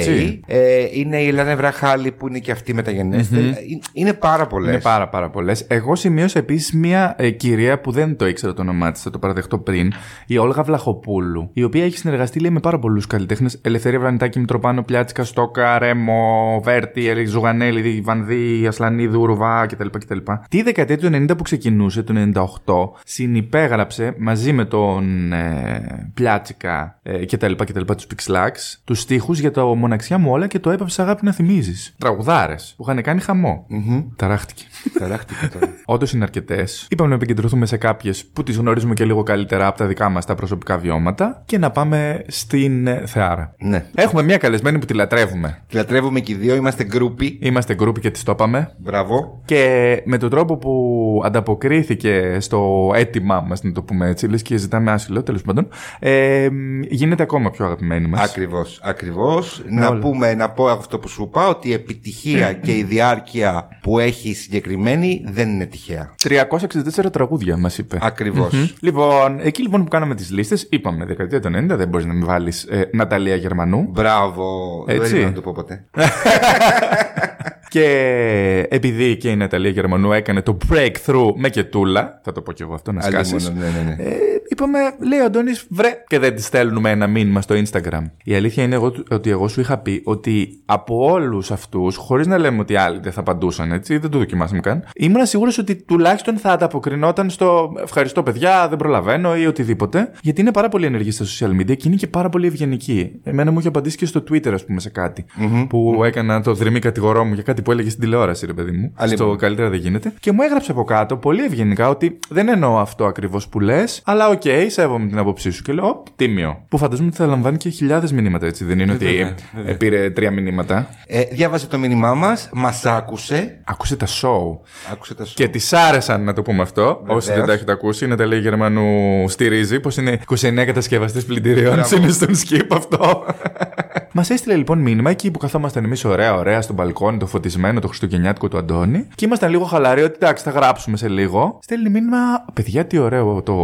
Ε, είναι η Ελεάνα Βραχάλη που είναι και αυτή μεταγενέστερη. Ε, Είναι πάρα πολλές.
Είναι πάρα πάρα πολλές. Εγώ σημείωσα επίσης μια ε, κυρία που δεν το ήξερα το όνομά της, θα το παραδεχτώ πριν, η Όλγα Βλαχοπούλου, η οποία έχει συνεργαστεί λέει, με πάρα πολλούς καλλιτέχνες. Ελευθερία Βρανιτάκη, Μητροπάνο, Πλιάτσικα, Στόκα, Ρέμο, Βέρτη, Ελή Ζουγανέλη, Βανδί, Ασλανίδου, Ρουβά κτλ. κτλ. Τη δεκαετία του 90 που ξεκινούσε, το 98, συνυπέγραψε μαζί με τον ε, Πλιάτσικα ε, κτλ. κτλ. τους Pixlax, τους στίχους για το μοναξιά μου όλα και το έπαψε αγάπη να θυμίζεις. Τραγουδάρες που είχαν κάνει χαμό. Ταράχτηκε.
Ταράχτηκε τώρα.
Όντως είναι αρκετές. Είπαμε να επικεντρωθούμε σε κάποιες που τις γνωρίζουμε και λίγο καλύτερα από τα δικά μας τα προσωπικά βιώματα και να πάμε στην ε, Θεάρα.
ναι.
Έχουμε μια καλεσμένη που τη λατρεύουμε.
Τη λατρεύουμε και οι δύο, είμαστε γκρούπι.
Είμαστε γκρούπι και τη το είπαμε.
Μπράβο.
Και με τον τρόπο που ανταποκρίθηκε στο αίτημά μας, να το πούμε έτσι, λες και ζητάμε άσυλο, τέλος πάντων, ε, γίνεται ακόμα πιο αγαπημένη μας.
Ακριβώς. Ακριβώς. Να
όλα.
πούμε, να πω αυτό που σου είπα, ότι η επιτυχία και η διάρκεια που έχει συγκεκριμένη δεν είναι τυχαία.
364 τραγούδια μας είπε.
Ακριβώς.
Λοιπόν, εκεί λοιπόν που κάναμε τις λίστες, είπαμε δεκαετία του 90, δεν μπορείς να μην βάλεις ε, Ναταλία Γερμανού.
Μπράβο. Δεν
Έτσι.
περίμενα να το πω ποτέ.
Και επειδή και η Ναταλία Γερμανού έκανε το breakthrough με κετούλα, θα το πω και εγώ αυτό να σκάσεις.
Αλλήμον, ναι, ναι, ναι.
Ε, είπαμε, λέει ο Αντώνης, βρε, και δεν της στέλνουμε ένα μήνυμα στο Instagram. Η αλήθεια είναι εγώ, ότι εγώ σου είχα πει ότι από όλους αυτούς, χωρίς να λέμε ότι άλλοι δεν θα απαντούσαν, έτσι, δεν το δοκιμάσαμε καν, ήμουν σίγουρος ότι τουλάχιστον θα ανταποκρινόταν στο ευχαριστώ παιδιά, δεν προλαβαίνω ή οτιδήποτε. Γιατί είναι πάρα πολύ ενεργή στα social media και είναι και πάρα πολύ ευγενική. Εμένα μου είχε απαντήσει και στο Twitter, ας πούμε, σε κάτι. Που έκανα το δριμύ κατηγορώ μου για κάτι που έλεγε στην τηλεόραση, ρε παιδί μου.
Αλίμονο.
Στο καλύτερα δεν γίνεται. Και μου έγραψε από κάτω πολύ ευγενικά ότι δεν εννοώ αυτό ακριβώς που λες, αλλά οκ, σέβομαι την άποψή σου. Και λέω, «Οπ, τίμιο. Που φαντάζομαι ότι θα λαμβάνει και χιλιάδες μηνύματα, έτσι. Δεν είναι ότι
βέβαια,
ε, πήρε τρία μηνύματα.
Ε, διάβασε το μήνυμά μας, μας άκουσε.
Άκουσε τα show.
Άκουσε τα σου.
Και τη άρεσαν, να το πούμε αυτό. Όσοι δεν τα έχετε ακούσει, η Ναταλία Γερμανού στηρίζει πως είναι 29 κατασκευαστές πλυντηρίων.
Μπράβο.
Είναι στον skip αυτό. Μας έστειλε λοιπόν μήνυμα εκεί που καθόμασταν εμείς ωραία, ωραία στο μπαλκόνι, το φωτισμένο, το χριστουγεννιάτικο του Αντώνη. Και ήμασταν λίγο χαλαροί ότι εντάξει, θα γράψουμε σε λίγο. Στέλνει μήνυμα, παιδιά, τι ωραίο το,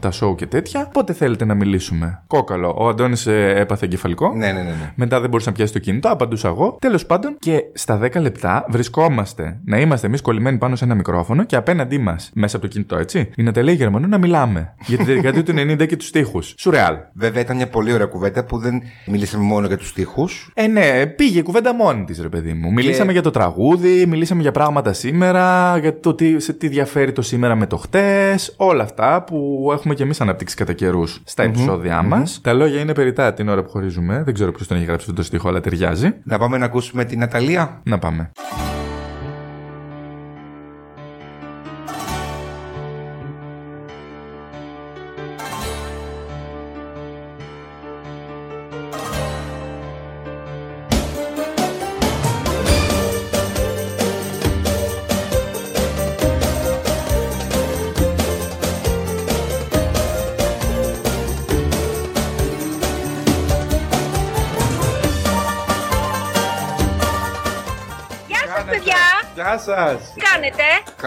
τα show και τέτοια. Πότε θέλετε να μιλήσουμε. Κόκαλο. Ο Αντώνης έπαθε εγκεφαλικό.
Ναι, ναι, ναι. ναι.
Μετά δεν μπορούσα να πιάσει το κινητό, απαντούσα εγώ. Τέλος πάντων, και στα 10 λεπτά βρισκόμαστε να είμαστε εμείς κολλημένοι πάνω σε ένα μικρόφωνο και απέναντί μας, μέσα από το κινητό, έτσι, η Ναταλία Γερμανού να μιλάμε για τη δεκαετία του 90 και τους τοίχου. Σουρεάλ.
Βέβαια ήταν μια πολύ ωραία κουβέντα που δεν μιλήσαμε μόνο για τους τοίχου.
Ε, ναι, πήγε η κουβέντα μόνη της, ρε παιδί μου. Μιλήσαμε για το τραγούδι, μιλήσαμε για πράγματα σήμερα, για το τι, σε τι διαφέρει το σήμερα με το χτες, όλα αυτά που έχουμε και εμείς αναπτύξει κατά καιρούς στα επεισόδια μας. Τα λόγια είναι περιτά την ώρα που χωρίζουμε. Δεν ξέρω ποιος τον έχει γράψει αυτό το στίχο, αλλά ταιριάζει.
Να πάμε να ακούσουμε την Ναταλία.
Να πάμε.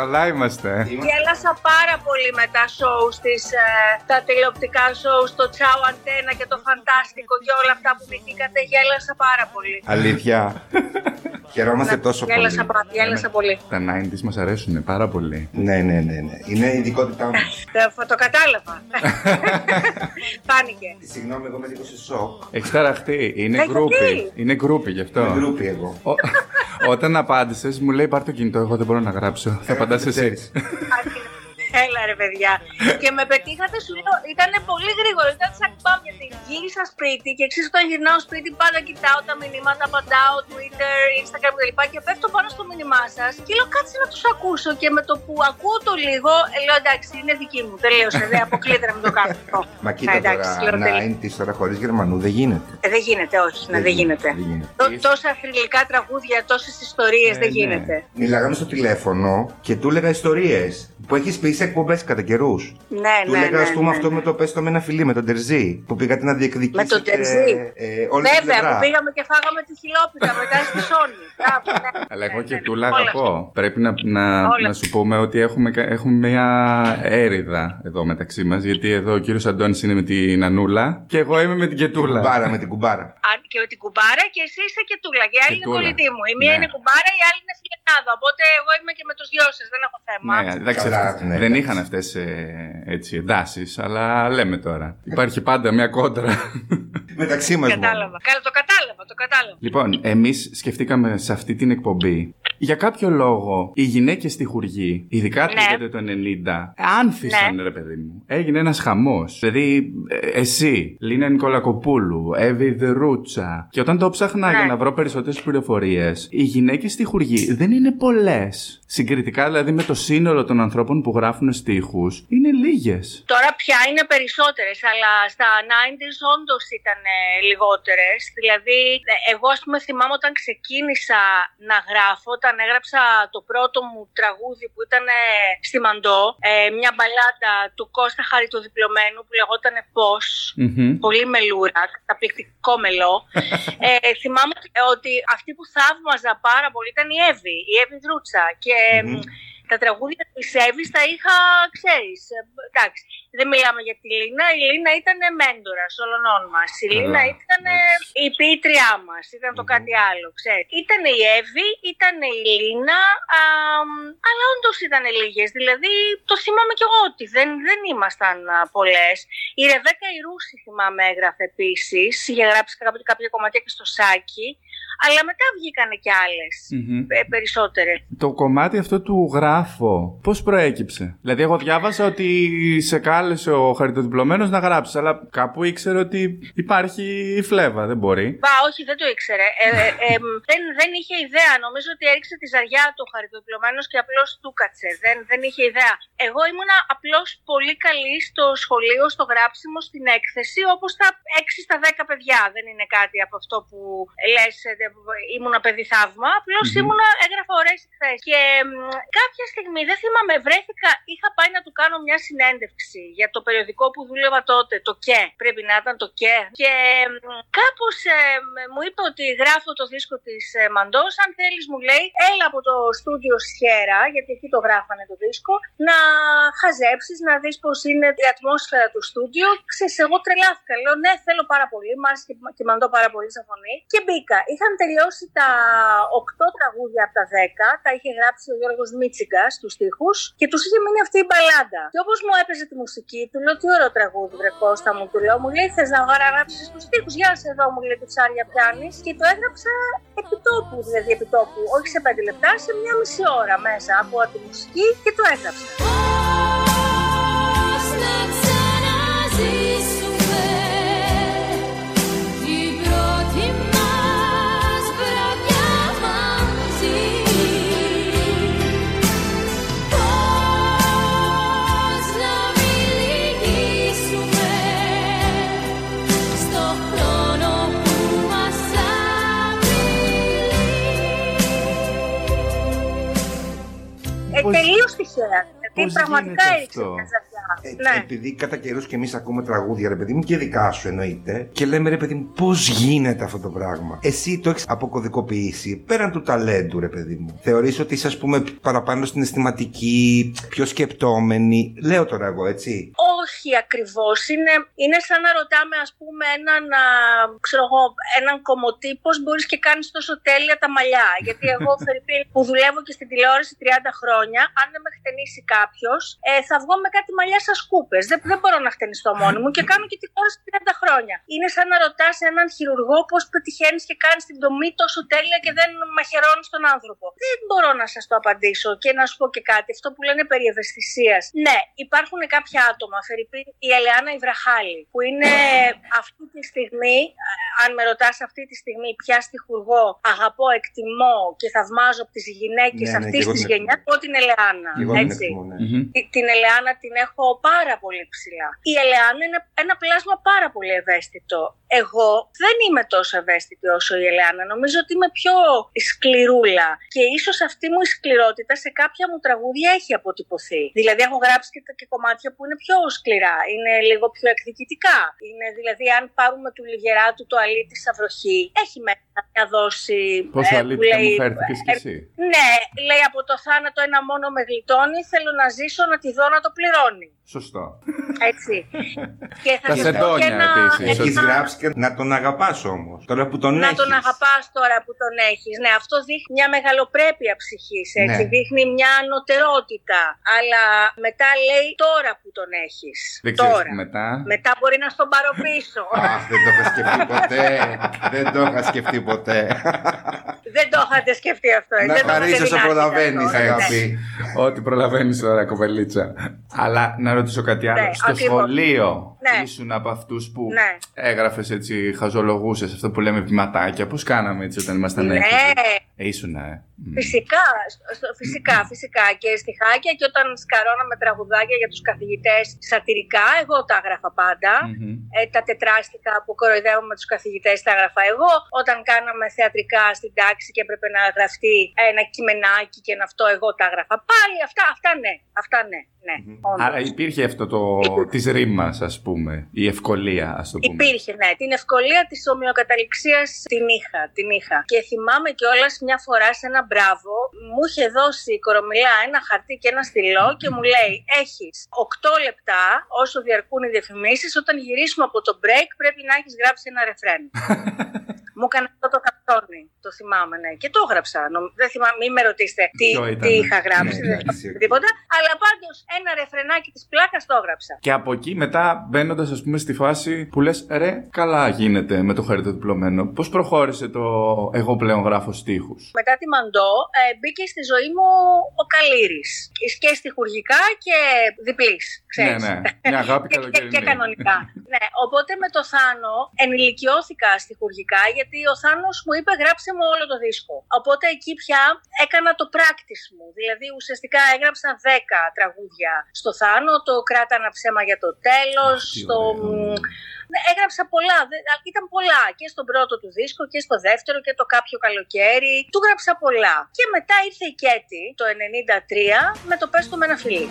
Καλά είμαστε.
Γέλασα πάρα πολύ με τα shows της, ε, τα τηλεοπτικά shows, το Ciao ΑΝΤ1 και το Φαντάστικο και όλα αυτά που θυμηθήκατε. Γέλασα πάρα πολύ.
Αλήθεια. Χαιρόμαστε τόσο
Γέλασα,
πολύ.
πα- γέλασα πολύ.
Τα 90s μας αρέσουν πάρα πολύ.
Ναι, ναι, ναι, ναι. Είναι η ειδικότητά μου.
Το, το κατάλαβα. Φάνηκε.
Συγγνώμη, εγώ είμαι λίγο σε σοκ.
Έχεις ταραχτεί. Είναι
Ε, γιατί;
γκρούπι. Είναι γκρούπι γι' αυτό.
Με γκρούπι εγώ.
Ο- Όταν απάντησες, μου λέει πάρ το κινητό. Εγώ δεν μπορώ να γράψω. Θα απαντάς εσύ.
Ξέρεις.
Έλα ρε παιδιά. και με πετύχατε σου λέω, ήταν πολύ γρήγορο. Ήταν σαν πάμε γιατί γύρισα σπίτι και εξή όταν γυρνάω σπίτι πάντα κοιτάω τα μηνύματα, απαντάω Twitter, Instagram κλπ. Και πέφτω πάνω στο μήνυμά σας και λέω κάτσε να τους ακούσω. Και με το που ακούω το λίγο, ε, λέω εντάξει, είναι δική μου. Τελείωσε. Δεν αποκλείεται να μην το κάνω αυτό.
Μα κοίτα
Ε, εντάξει,
τώρα,
λέω,
να
τελείωσε.
είναι της τώρα χωρίς Γερμανού δεν γίνεται.
Ε, δεν γίνεται, όχι, ναι, δεν γίνεται.
δεν γίνεται.
Τό- Τόσα θρηλυκά τραγούδια, τόσες ιστορίες
Ε,
δεν
ναι.
γίνεται.
Μιλάγαμε στο τηλέφωνο και του έλεγα ιστορίες που έχεις πει σε εκπομπές κατά καιρούς.
Ναι,
Του
ναι,
έλεγα,
ναι,
ας πούμε,
ναι,
αυτό
ναι.
με το πέστο με ένα φιλί, με τον Τερζή, που πήγατε να διεκδικήσετε.
Με τον Τερζή.
Ε, όλη την
Βέβαια,
πλευρά.
που πήγαμε και φάγαμε τη χιλόπιτα μετά στη Σόνη. Μπράβο, ναι.
Αλλά εγώ
Ναι,
και
ναι,
τούλα
όλα
αγαπώ. Πρέπει να, να,
Όλα.
να σου πούμε ότι έχουμε, κα- έχουμε μια έρηδα εδώ μεταξύ μας. Γιατί εδώ ο κύριος Αντώνης είναι με την Ανούλα και εγώ είμαι με την Κετούλα.
Κουμπάρα με την κουμπάρα.
Αν και με την κουμπάρα και εσύ είσαι και τούλα. Και η άλλη είναι
Κετούλα.
κολλητή μου. Η μία
Ναι.
είναι κουμπάρα, η άλλη είναι φιλενάδα. Οπότε εγώ είμαι και με τους δυο σας, δεν έχω θέμα.
Ναι, εντάξει,
Καλά,
αυτές-
ναι,
δεν
εντάξει.
είχαν αυτές έτσι εντάσεις, αλλά λέμε τώρα. Υπάρχει πάντα μια κόντρα.
Μεταξύ μας.
Κατάλαβα. Καλά, το κατάλαβα, το κατάλαβα.
λοιπόν, εμείς σκεφτήκαμε σε αυτή την εκπομπή. Για κάποιο λόγο, οι γυναίκες στη χουργή, ειδικά τη
Ναι.
δεκαετία του 90, άνθησαν,
Ναι.
ρε παιδί μου. Έγινε ένας χαμός. Δηλαδή, ε, εσύ, Λίνα Νικολακοπούλου, Εύη Δερούτσα. Και όταν το ψάχνα
Ναι.
για να βρω περισσότερες πληροφορίες, οι γυναίκες στη χουργή δεν είναι πολλές. Συγκριτικά δηλαδή με το σύνολο των ανθρώπων που γράφουν στίχους, είναι λίγες.
Τώρα πια είναι περισσότερες, αλλά στα 90s όντως ήταν λιγότερες. Δηλαδή, ε, εγώ ας πούμε θυμάμαι όταν ξεκίνησα να γράφω, όταν έγραψα το πρώτο μου τραγούδι που ήταν ε, στη Μαντό, ε, μια μπαλάτα του Κώστα Χαριτοδιπλωμένου που λεγόταν Πώ. Πολύ μελούρα, καταπληκτικό μελό. ε, θυμάμαι ότι, ότι αυτή που θαύμαζα πάρα πολύ ήταν η Εύη, η Εύη Δρούτσα. Και
Μμμ.
Τα τραγούδια της Εύη τα είχα, ξέρεις. εντάξει, δεν μιλάμε για τη Λίνα. Η Λίνα ήταν μέντορας όλων μας. Η
Καλά,
Λίνα ήταν
εντάξει.
η ποιήτριά μας. Ήταν το κάτι άλλο, ξέρεις. Ήταν η Εύη, ήταν η Λίνα, α, αλλά όντως ήταν λίγες. Δηλαδή το θυμάμαι κι εγώ ότι δεν, δεν ήμασταν πολλές. Η Ρεβέκα Ιρούση θυμάμαι έγραφε επίσης. Είχε γράψει κάποια, κάποια κομματιά και στο σάκι. Αλλά μετά βγήκανε κι άλλες. Περισσότερες.
Το κομμάτι αυτό του γράφω, πώς προέκυψε; Δηλαδή, εγώ διάβασα ότι σε κάλεσε ο χαριτοδιπλωμένος να γράψει, αλλά κάπου ήξερε ότι υπάρχει η φλέβα, δεν μπορεί.
Μπα, όχι, δεν το ήξερε. Ε, ε, ε, δεν, δεν είχε ιδέα. Νομίζω ότι έριξε τη ζαριά του χαριτοδιπλωμένος και απλώς του κάτσε. Δεν, δεν είχε ιδέα. Εγώ ήμουνα απλώς πολύ καλή στο σχολείο, στο γράψιμο, στην έκθεση, όπως τα 6 στα 10 παιδιά. Δεν είναι κάτι από αυτό που λες, ήμουνα παιδί θαύμα. Απλώς
Μμμ.
ήμουνα, έγραφα ωραίε εκθέσει. Και μ, κάποια στιγμή, δεν θυμάμαι, βρέθηκα, είχα πάει να του κάνω μια συνέντευξη για το περιοδικό που δούλευα τότε, το ΚΕ. Πρέπει να ήταν το ΚΕ. Και κάπως μου είπε ότι γράφω το δίσκο της Μαντός. Αν θέλεις, μου λέει, έλα από το στούντιο Σχέρα, γιατί εκεί το γράφανε το δίσκο, να χαζέψεις, να δεις πώς είναι η ατμόσφαιρα του στούντιο. Ξέρεις, εγώ τρελάθηκα. Λέω, ναι, θέλω πάρα πολύ. Μ' άρεσε και, και Μαντό πάρα πολύ σαν φωνή. Και μπήκα. Είχαν τελειώσει τα 8 τραγούδια από τα 10. Τα είχε γράψει ο Γιώργος Μίτσιγκας στου τοίχου και τους είχε μείνει αυτή η μπαλάντα. Και όπως μου έπαιζε τη μουσική, του λέω, τι ωραίο τραγούδι, βρε Κώστα μου. Του λέω, μου λέει, θες να γράψεις τους τοίχου. Γεια σε εδώ, μου λέει, τι ψάρια πιάνεις. Και το έγραψα επιτόπου, δηλαδή επιτόπου. Όχι σε 5 λεπτά, σε μια μισή ώρα μέσα από τη μουσική και το έγραψα. Ε,
Πώς-
τελείως τυχαία. Γιατί
πώς
πραγματικά
γίνεται
έριξε
αυτό;
μια ζαριά.
Ε,
ναι.
Επειδή κατά καιρούς και εμείς ακούμε τραγούδια, ρε παιδί μου, και δικά σου εννοείται. Και λέμε, ρε παιδί μου, πώς γίνεται αυτό το πράγμα. Εσύ το έχεις αποκωδικοποιήσει πέραν του ταλέντου, ρε παιδί μου. Θεωρείς ότι είσαι, ας πούμε, παραπάνω στην αισθηματική, πιο σκεπτόμενη. Λέω τώρα εγώ, έτσι.
Όχι ακριβώς. Είναι, είναι σαν να ρωτάμε, ας πούμε, έναν, α, ξέρω εγώ, έναν κομμωτή πώς μπορείς και κάνεις τόσο τέλεια τα μαλλιά. Γιατί εγώ, Φερρυπίν, που δουλεύω και στην τηλεόραση 30 χρόνια, αν δεν με χτενίσει κάποιος, ε, θα βγω με κάτι μαλλιά σας κούπες. Δεν, δεν μπορώ να χτενιστώ μόνη μου και κάνω και τη χώρα 30 χρόνια. Είναι σαν να ρωτάς έναν χειρουργό πώς πετυχαίνεις και κάνεις την τομή τόσο τέλεια και δεν μαχαιρώνεις τον άνθρωπο. Δεν μπορώ να σας το απαντήσω και να σου πω και κάτι. Αυτό που λένε περί ευαισθησίας. Ναι, υπάρχουν κάποια άτομα, Φερρυπή, η Ελεάνα Ιβραχάλη, που είναι αυτή τη στιγμή, αν με ρωτάς αυτή τη στιγμή, ποια στιχουργό αγαπώ, εκτιμώ και θαυμάζω από τις γυναίκες
Ναι, ναι,
αυτής
και εγώ
της
την
γενιάς, πω την Ελεάνα.
Και εγώ την
έτσι.
εκτιμώ, ναι.
Μμμ.
Τη- Την Ελεάνα την έχω πάρα πολύ ψηλά. Η Ελεάνα είναι ένα πλάσμα πάρα πολύ ευαίσθητο. Εγώ δεν είμαι τόσο ευαίσθητη όσο η Ελεάνα. Νομίζω ότι είμαι πιο σκληρούλα. Και ίσως αυτή μου η σκληρότητα σε κάποια μου τραγούδια έχει αποτυπωθεί. Δηλαδή, έχω γράψει και, και κομμάτια που είναι πιο σκληρά. Είναι λίγο πιο εκδικητικά. Είναι δηλαδή, αν πάρουμε του Λιγεράτου το αλήτη στα βροχή, έχει μέσα μια δόση.
Πόσο
ε, που
αλήθεια μου
λέει,
φέρθηκες κι
ε,
εσύ;
ναι, λέει από το θάνατο ένα μόνο με γλιτώνει, θέλω να ζήσω να τη δω να το πληρώνει.
Σωστό.
Έτσι. και θα
Τα
σας πω και
σεντόνια
ένα-
επίσης.
Έχει
ένα-
γράψει και να τον αγαπάς όμως. Τώρα που τον
να
έχεις.
τον αγαπάς τώρα που τον έχεις. Ναι, αυτό δείχνει μια μεγαλοπρέπεια ψυχής, έτσι.
Ναι.
Δείχνει μια ανωτερότητα. Αλλά μετά λέει τώρα που τον έχεις.
Δεν ξέρεις
τώρα.
μετά.
Μετά μπορεί να στον πάρω πίσω.
Αχ, δεν το είχα σκεφτεί ποτέ. δεν το είχα σκεφτεί ποτέ.
δεν το είχατε σκεφτεί αυτό.
να
δεν το είχατε
χαρίσει όσο
δυνατήσει
προλαβαίνεις,
αυτό. Ναι.
αγάπη.
Ό,τι προλαβαίνεις τώρα, κοπελίτσα. Αλλά να ρωτήσω κάτι άλλο.
Ναι,
Στο
ακριβώς.
σχολείο
Ναι.
ήσουν από αυτούς που
Ναι.
έγραφες έτσι, χαζολογούσες αυτό που λέμε βηματάκια. Πώς κάναμε έτσι όταν ήμασταν
Ναι,
έξω. Ήσουν, ε. Μμ.
Φυσικά, στο- φυσικά, φυσικά και στιχάκια και όταν σκαρώναμε τραγουδάκια για τους καθηγητές σατυρικά, εγώ τα έγραφα πάντα.
Μμμ.
Ε, τα τετράστικα που κοροϊδεύουμε τους καθηγητές τα έγραφα εγώ. Όταν κάναμε θεατρικά στην τάξη και έπρεπε να γραφτεί ένα κειμενάκι και να αυτό εγώ τα έγραφα πάλι. Αυτά, αυτά ναι, αυτά ναι, ναι. όντως.
Άρα υπήρχε αυτό το της ρήμας, ας πούμε. Η ευκολία, ας το πούμε.
Υπήρχε, ναι. Την ευκολία της ομοιοκαταληξίας την είχα, την είχα. Και θυμάμαι κιόλας μια φορά σε ένα μπράβο, μου είχε δώσει η κορομιλά ένα χαρτί και ένα στυλό και μου λέει: Έχεις 8 λεπτά όσο διαρκούν οι διαφημίσεις. Όταν γυρίσουμε από το break, πρέπει να έχεις γράψει ένα ρεφρέν. Μου έκανε αυτό το καρτόνι. Το θυμάμαι, ναι. Και το έγραψα. Νομ- Δεν θυμάμαι, μην με ρωτήσετε τι,
Ποιο ήταν;
τι είχα γράψει.
Ναι,
δεν
εντάξει.
θυμάμαι τίποτα. Αλλά πάντως ένα ρεφρενάκι της πλάκας το έγραψα.
Και από εκεί μετά μπαίνοντας, ας πούμε, στη φάση που λες, ρε, καλά γίνεται με το χέρι το διπλωμένο. Πώς προχώρησε το Εγώ πλέον γράφω στίχους.
Μετά τη Μαντό ε, μπήκε στη ζωή μου ο Καλύρης. Και στιχουργικά και διπλής,
Ναι,
ξέρεις.
ναι. Μια αγάπη
Και, και,
καλοκαιρινή.
και κανονικά. ναι, οπότε με το Θάνο ενηλικιώθηκα στιχουργικά γιατί ο Θάνος μου είπε γράψε μου όλο το δίσκο. Οπότε εκεί πια έκανα το practice μου. Δηλαδή ουσιαστικά έγραψα 10 τραγούδια στο Θάνο, το κράτα ένα ψέμα για το τέλος,
τι
το...
ωραίο.
Ναι, έγραψα πολλά, δε- α, ήταν πολλά και στον πρώτο του δίσκο και στο δεύτερο και το κάποιο καλοκαίρι. Του γράψα πολλά. Και μετά ήρθε η Κέτη το 93 με το πες του με ένα φιλί.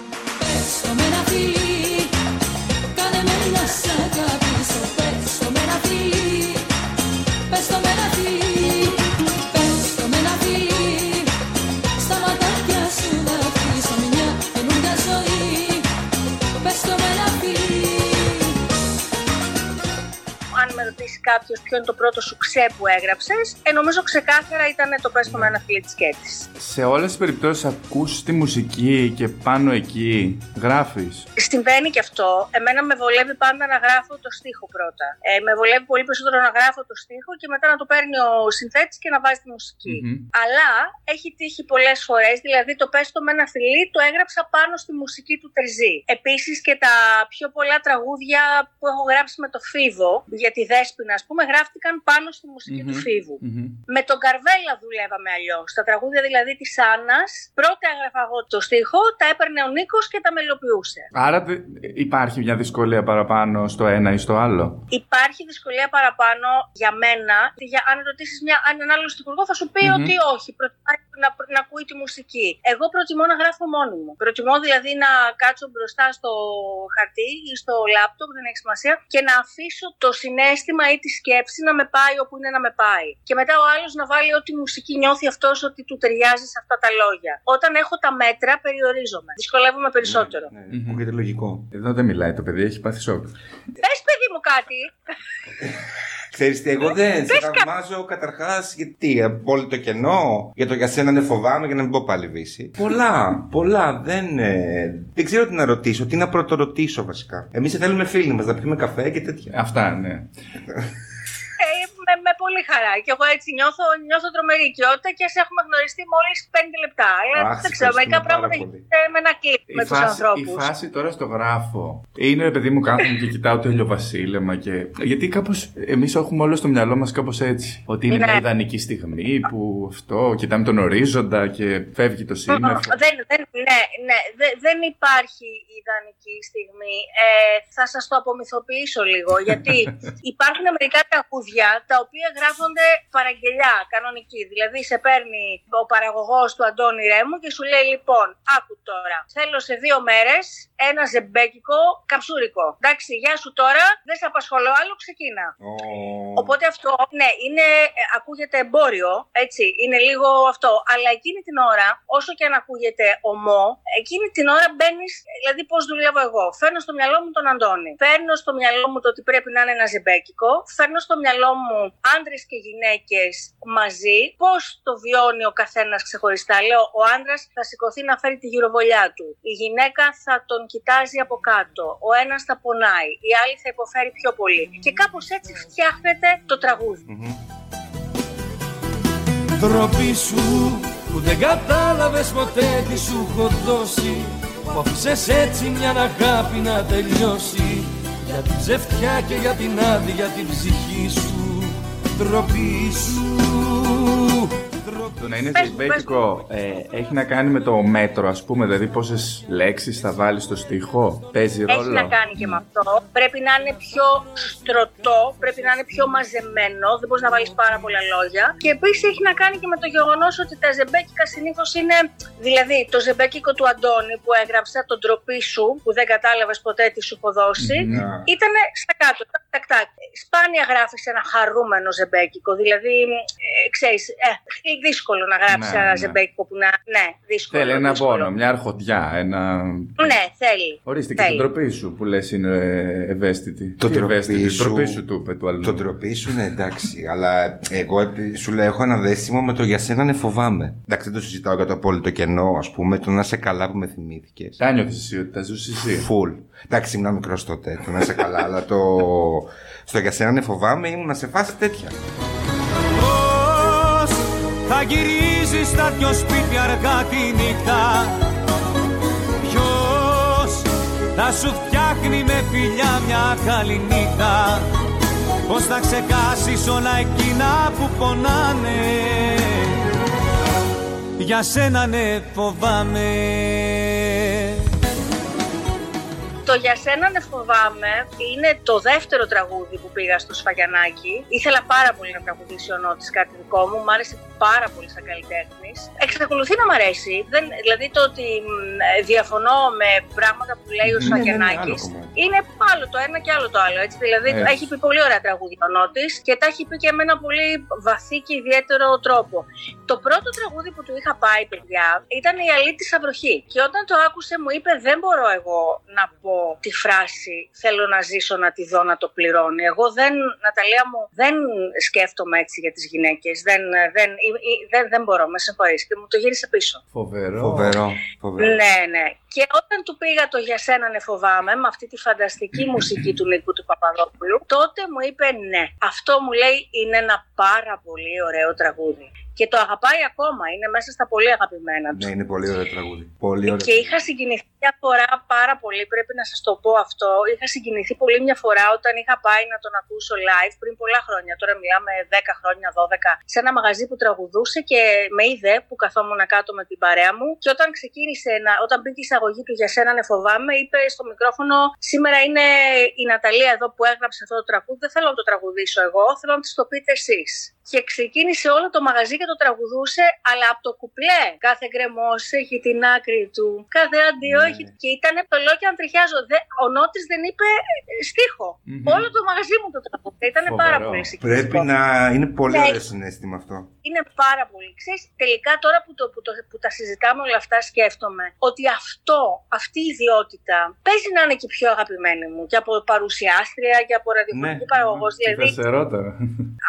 Ρωτήσει κάποιος ποιο είναι το πρώτο σου ξέ που έγραψες, ε, νομίζω ξεκάθαρα ήταν το πες του με ένα φιλί τη Κέτη.
Σε όλες τις περιπτώσεις ακούς τη μουσική και πάνω εκεί γράφεις;
Συμβαίνει και αυτό. Εμένα με βολεύει πάντα να γράφω το στίχο πρώτα. Ε, με βολεύει πολύ περισσότερο να γράφω το στίχο και μετά να το παίρνει ο συνθέτης και να βάζει τη μουσική.
Μμμ.
Αλλά έχει τύχει πολλές φορές, δηλαδή το πες το με ένα φιλί το έγραψα πάνω στη μουσική του Τερζή. Επίσης και τα πιο πολλά τραγούδια που έχω γράψει με το Φίβο, για τη Δέσποινα, α πούμε, γράφτηκαν πάνω στη μουσικη του Φίβου. Με τον Καρβέλα δουλεύαμε αλλιώς. Τα τραγούδια δηλαδή της Άννας, πρώτα έγραφα εγώ το στίχο, τα έπαιρνε ο Νίκος και τα μελοποιούσε.
Άρα δε- υπάρχει μια δυσκολία παραπάνω στο ένα ή στο άλλο;
Υπάρχει δυσκολία παραπάνω για μένα. Για, αν ρωτήσεις έναν άλλο στιχουργό, θα σου πει
Μμμ.
ότι όχι. Προτιμάει να, να ακούει τη μουσική. Εγώ προτιμώ να γράφω μόνη μου. Προτιμώ δηλαδή να κάτσω μπροστά στο χαρτί ή στο λάπτοπ, δεν έχει σημασία, και να αφήσω το συνέστημα ή τη σκέψη να με πάει όπου είναι να με πάει. Και μετά ο άλλος να βάλει ό,τι μουσική νιώθει αυτός ότι του ταιριάζει σε αυτά τα λόγια. Όταν έχω τα μέτρα, περιορίζομαι. Δυσκολεύομαι περισσότερο.
Ναι,
Μμμ.
Ακούγεται λογικό.
Εδώ δεν μιλάει το παιδί, έχει πάθει σοκ.
Πες, παιδί μου, κάτι.
Ξέρεις τι, εγώ δεν σε θαυμάζω καταρχάς γιατί απόλυτο κενό για το για σένα ναι φοβάμαι για να μην πω πάλι βύση. Πολλά, πολλά. Δεν, ε, δεν ξέρω τι να ρωτήσω, τι να πρωτορωτήσω βασικά. Εμείς θέλουμε φίλοι μας να πιούμε καφέ και τέτοια.
Αυτά, ναι.
Ε, με, με πολύ χαρά. Και εγώ έτσι νιώθω, νιώθω τρομερή οικειότητα και σε έχουμε γνωριστεί μόλις 5 λεπτά. Αλλά
Αχ,
δεν ξέρω,
ευχαριστούμε
μερικά
πάρα
πράγματα
πολύ.
γίνεται με ένα κλικ με
η,
τους
φάση, η
ανθρώπους.
φάση τώρα στο γράφω είναι ρε παιδί μου κάθομαι και κοιτάω το ηλιοβασίλεμα και... Γιατί κάπως εμείς έχουμε όλο στο μυαλό μας κάπως έτσι. Ότι είναι
Ναι.
μια ιδανική στιγμή που αυτό, κοιτάμε τον ορίζοντα και φεύγει το σύννεφο.
Δεν, δεν, ναι, ναι, δε- δεν υπάρχει ιδανική στιγμή. Ε, θα σας το απομυθοποιήσω λίγο, γιατί υπάρχουν μερικά τραγούδια τα οποία γράφονται παραγγελιά, κανονική. Δηλαδή σε παίρνει ο παραγωγός του Αντώνη Ρέμου και σου λέει λοιπόν, άκου τώρα, θέλω σε δύο μέρες ένα ζεμπέκικο καψούρικο. Εντάξει, γεια σου τώρα, δεν σε απασχολώ άλλο, ξεκίνα.
Ω.
Οπότε αυτό, ναι, είναι, ε, ακούγεται εμπόριο, έτσι, είναι λίγο αυτό. Αλλά εκείνη την ώρα, όσο και αν ακούγεται ομό, εκείνη την ώρα μπαίνεις, δηλαδή πώς δουλεύω εγώ. Φέρνω στο μυαλό μου τον Αντώνη. Φέρνω στο μυαλό μου το ότι πρέπει να είναι ένα ζεμπέκικο. Φέρνω στο μυαλό μου άντρες και γυναίκες μαζί. Πώς το βιώνει ο καθένας ξεχωριστά; Λέω, ο άντρας θα σηκωθεί να φέρει τη γυροβολιά του. Η γυναίκα θα τον κοιτάζει από κάτω. Ο ένας θα πονάει. Η άλλη θα υποφέρει πιο πολύ. Και κάπως έτσι φτιάχνεται το τραγούδι.
Τροπή σου που δεν κατάλαβες ποτέ τι σου έχω δώσει Που άφησες έτσι μια αγάπη να τελειώσει Για την ψευτιά και για την άδεια την ψυχή σου Τροπή σου
Το να είναι
Πες μου,
ζεϊμπέκικο ε, έχει να κάνει με το μέτρο, ας πούμε, δηλαδή πόσες λέξεις θα βάλεις στο στίχο. Παίζει
Έχει
ρόλο;
να κάνει και με αυτό. Πρέπει να είναι πιο στρωτό, πρέπει να είναι πιο μαζεμένο, δεν μπορείς να βάλεις πάρα πολλά λόγια. Και επίσης έχει να κάνει και με το γεγονός ότι τα ζεμπέκικα συνήθως είναι. Δηλαδή, το ζεμπέκικο του Αντώνη που έγραψα, τον τροπή σου, που δεν κατάλαβες ποτέ τι σου έχω δώσει,
Να.
ήταν στα κάτω. Τακ, τακ, τακ. Σπάνια γράφεις ένα χαρούμενο ζεμπέκικο. Δηλαδή, ε, ξέρεις, ε, είναι δύσκολο να γράψει
Ναι,
ένα
ναι.
ζεμπέκικο που να. Ναι, δύσκολο.
Θέλει ένα
δύσκολο.
πόνο, μια αρχοντιά, ένα.
Ναι, θέλει.
Ορίστε και
Θέλει.
την τροπή σου που λες είναι ε, ευαίσθητη.
Το
Τι
ντροπή
ευαίσθητη,
σου-
ντροπή σου του είπε του αλλού.
Το ντροπή σου είναι εντάξει, αλλά εγώ επί- σου λέω έχω ένα δέσιμο με το για σένα ναι φοβάμαι. Εντάξει, δεν το συζητάω για το απόλυτο κενό, ας πούμε, το να σε καλά που με θυμήθηκες.
Τα νιώθεις εσύ ότι τα ζούσε εσύ;
Φουλ. Εντάξει, ήμουν μικρός τότε, το να είσαι καλά, αλλά το. Στο για σένα ναι φοβάμαι ήμουν σε φάση τέτοια.
Πώς θα γυρίζεις στα δυο σπίτια αργά τη νύχτα. Ποιος θα σου φτιάχνει με φιλιά μια καληνύχτα Πώς θα ξεχάσεις όλα εκείνα που πονάνε; Για σένα ναι φοβάμαι
Το για σένα δεν φοβάμαι είναι το δεύτερο τραγούδι που πήγα στο Σφαγιανάκι. Ήθελα πάρα πολύ να τραγουδήσει ο Νότης κάτι δικό μου. Μ' άρεσε πάρα πολύ σαν καλλιτέχνης. Εξακολουθεί να μ' αρέσει. Δεν, δηλαδή το ότι μ, ε, διαφωνώ με πράγματα που λέει ο
Ναι, ναι, ναι,
Σφαγιανάκης
άλλο κομμάτι.
είναι άλλο το ένα και άλλο το άλλο. Έτσι. Δηλαδή
Έτσι.
έχει πει πολύ ωραία τραγούδια ο Νότης και τα έχει πει και με ένα πολύ βαθύ και ιδιαίτερο τρόπο. Το πρώτο τραγούδι που του είχα πάει, παιδιά, ήταν η Αλήτη Βροχή. Και όταν το άκουσε, μου είπε: Δεν μπορώ εγώ να πω τη φράση Θέλω να ζήσω, να τη δω, να το πληρώνει. Εγώ δεν, Ναταλία μου, δεν σκέφτομαι έτσι για τις γυναίκες. Δεν, δεν, ε- ε- δεν, δεν μπορώ, με συγχωρείς. Και μου το γύρισε πίσω.
Φοβερό.
Φοβερό. φοβερό.
Ναι, ναι. Και όταν του πήγα το Για σένα ναι φοβάμαι, με αυτή τη φανταστική μουσική του Νίκου του Παπαδόπουλου, τότε μου είπε ναι. Αυτό μου λέει είναι ένα πάρα πολύ ωραίο τραγούδι. Και το αγαπάει ακόμα, είναι μέσα στα πολύ αγαπημένα του.
Ναι, είναι πολύ ωραίο τραγούδι. Πολύ ωραίο.
Και είχα συγκινηθεί μια φορά πάρα πολύ, πρέπει να σας το πω αυτό. Είχα συγκινηθεί πολύ μια φορά όταν είχα πάει να τον ακούσω live πριν πολλά χρόνια. Τώρα μιλάμε 10 χρόνια, 12, σε ένα μαγαζί που τραγουδούσε και με είδε που καθόμουν κάτω με την παρέα μου. Και όταν ξεκίνησε, να, όταν μπήκε η εισαγωγή του Για σένα ναι φοβάμαι, είπε στο μικρόφωνο: Σήμερα είναι η Ναταλία εδώ που έγραψε αυτό το τραγούδι. Δεν θέλω να το τραγουδήσω εγώ, θέλω να της το πείτε εσείς. Και ξεκίνησε όλο το μαγαζί και το τραγουδούσε, αλλά από το κουπλέ. Κάθε γκρεμό έχει την άκρη του. Κάθε αντίο
Ναι.
Έχει. Και ήταν το λέω και αν τριχιάζω. Δε, ο Νότης δεν είπε στίχο. Όλο το μαγαζί μου το τραγούδι. Ήταν
Φοβερό.
πάρα πολύ συγκινητικό.
Πρέπει να είναι πολύ
Ναι.
ωραίο συνέστημα αυτό.
Είναι πάρα πολύ. Ξέρεις, τελικά τώρα που, το, που, το, που τα συζητάμε όλα αυτά σκέφτομαι ότι αυτό, αυτή η ιδιότητα παίζει να είναι και πιο αγαπημένη μου και από παρουσιάστρια και από ραδιοφωνική
Ναι.
παραγωγός.
Τι
Δηλαδή
θα σε ρώτα.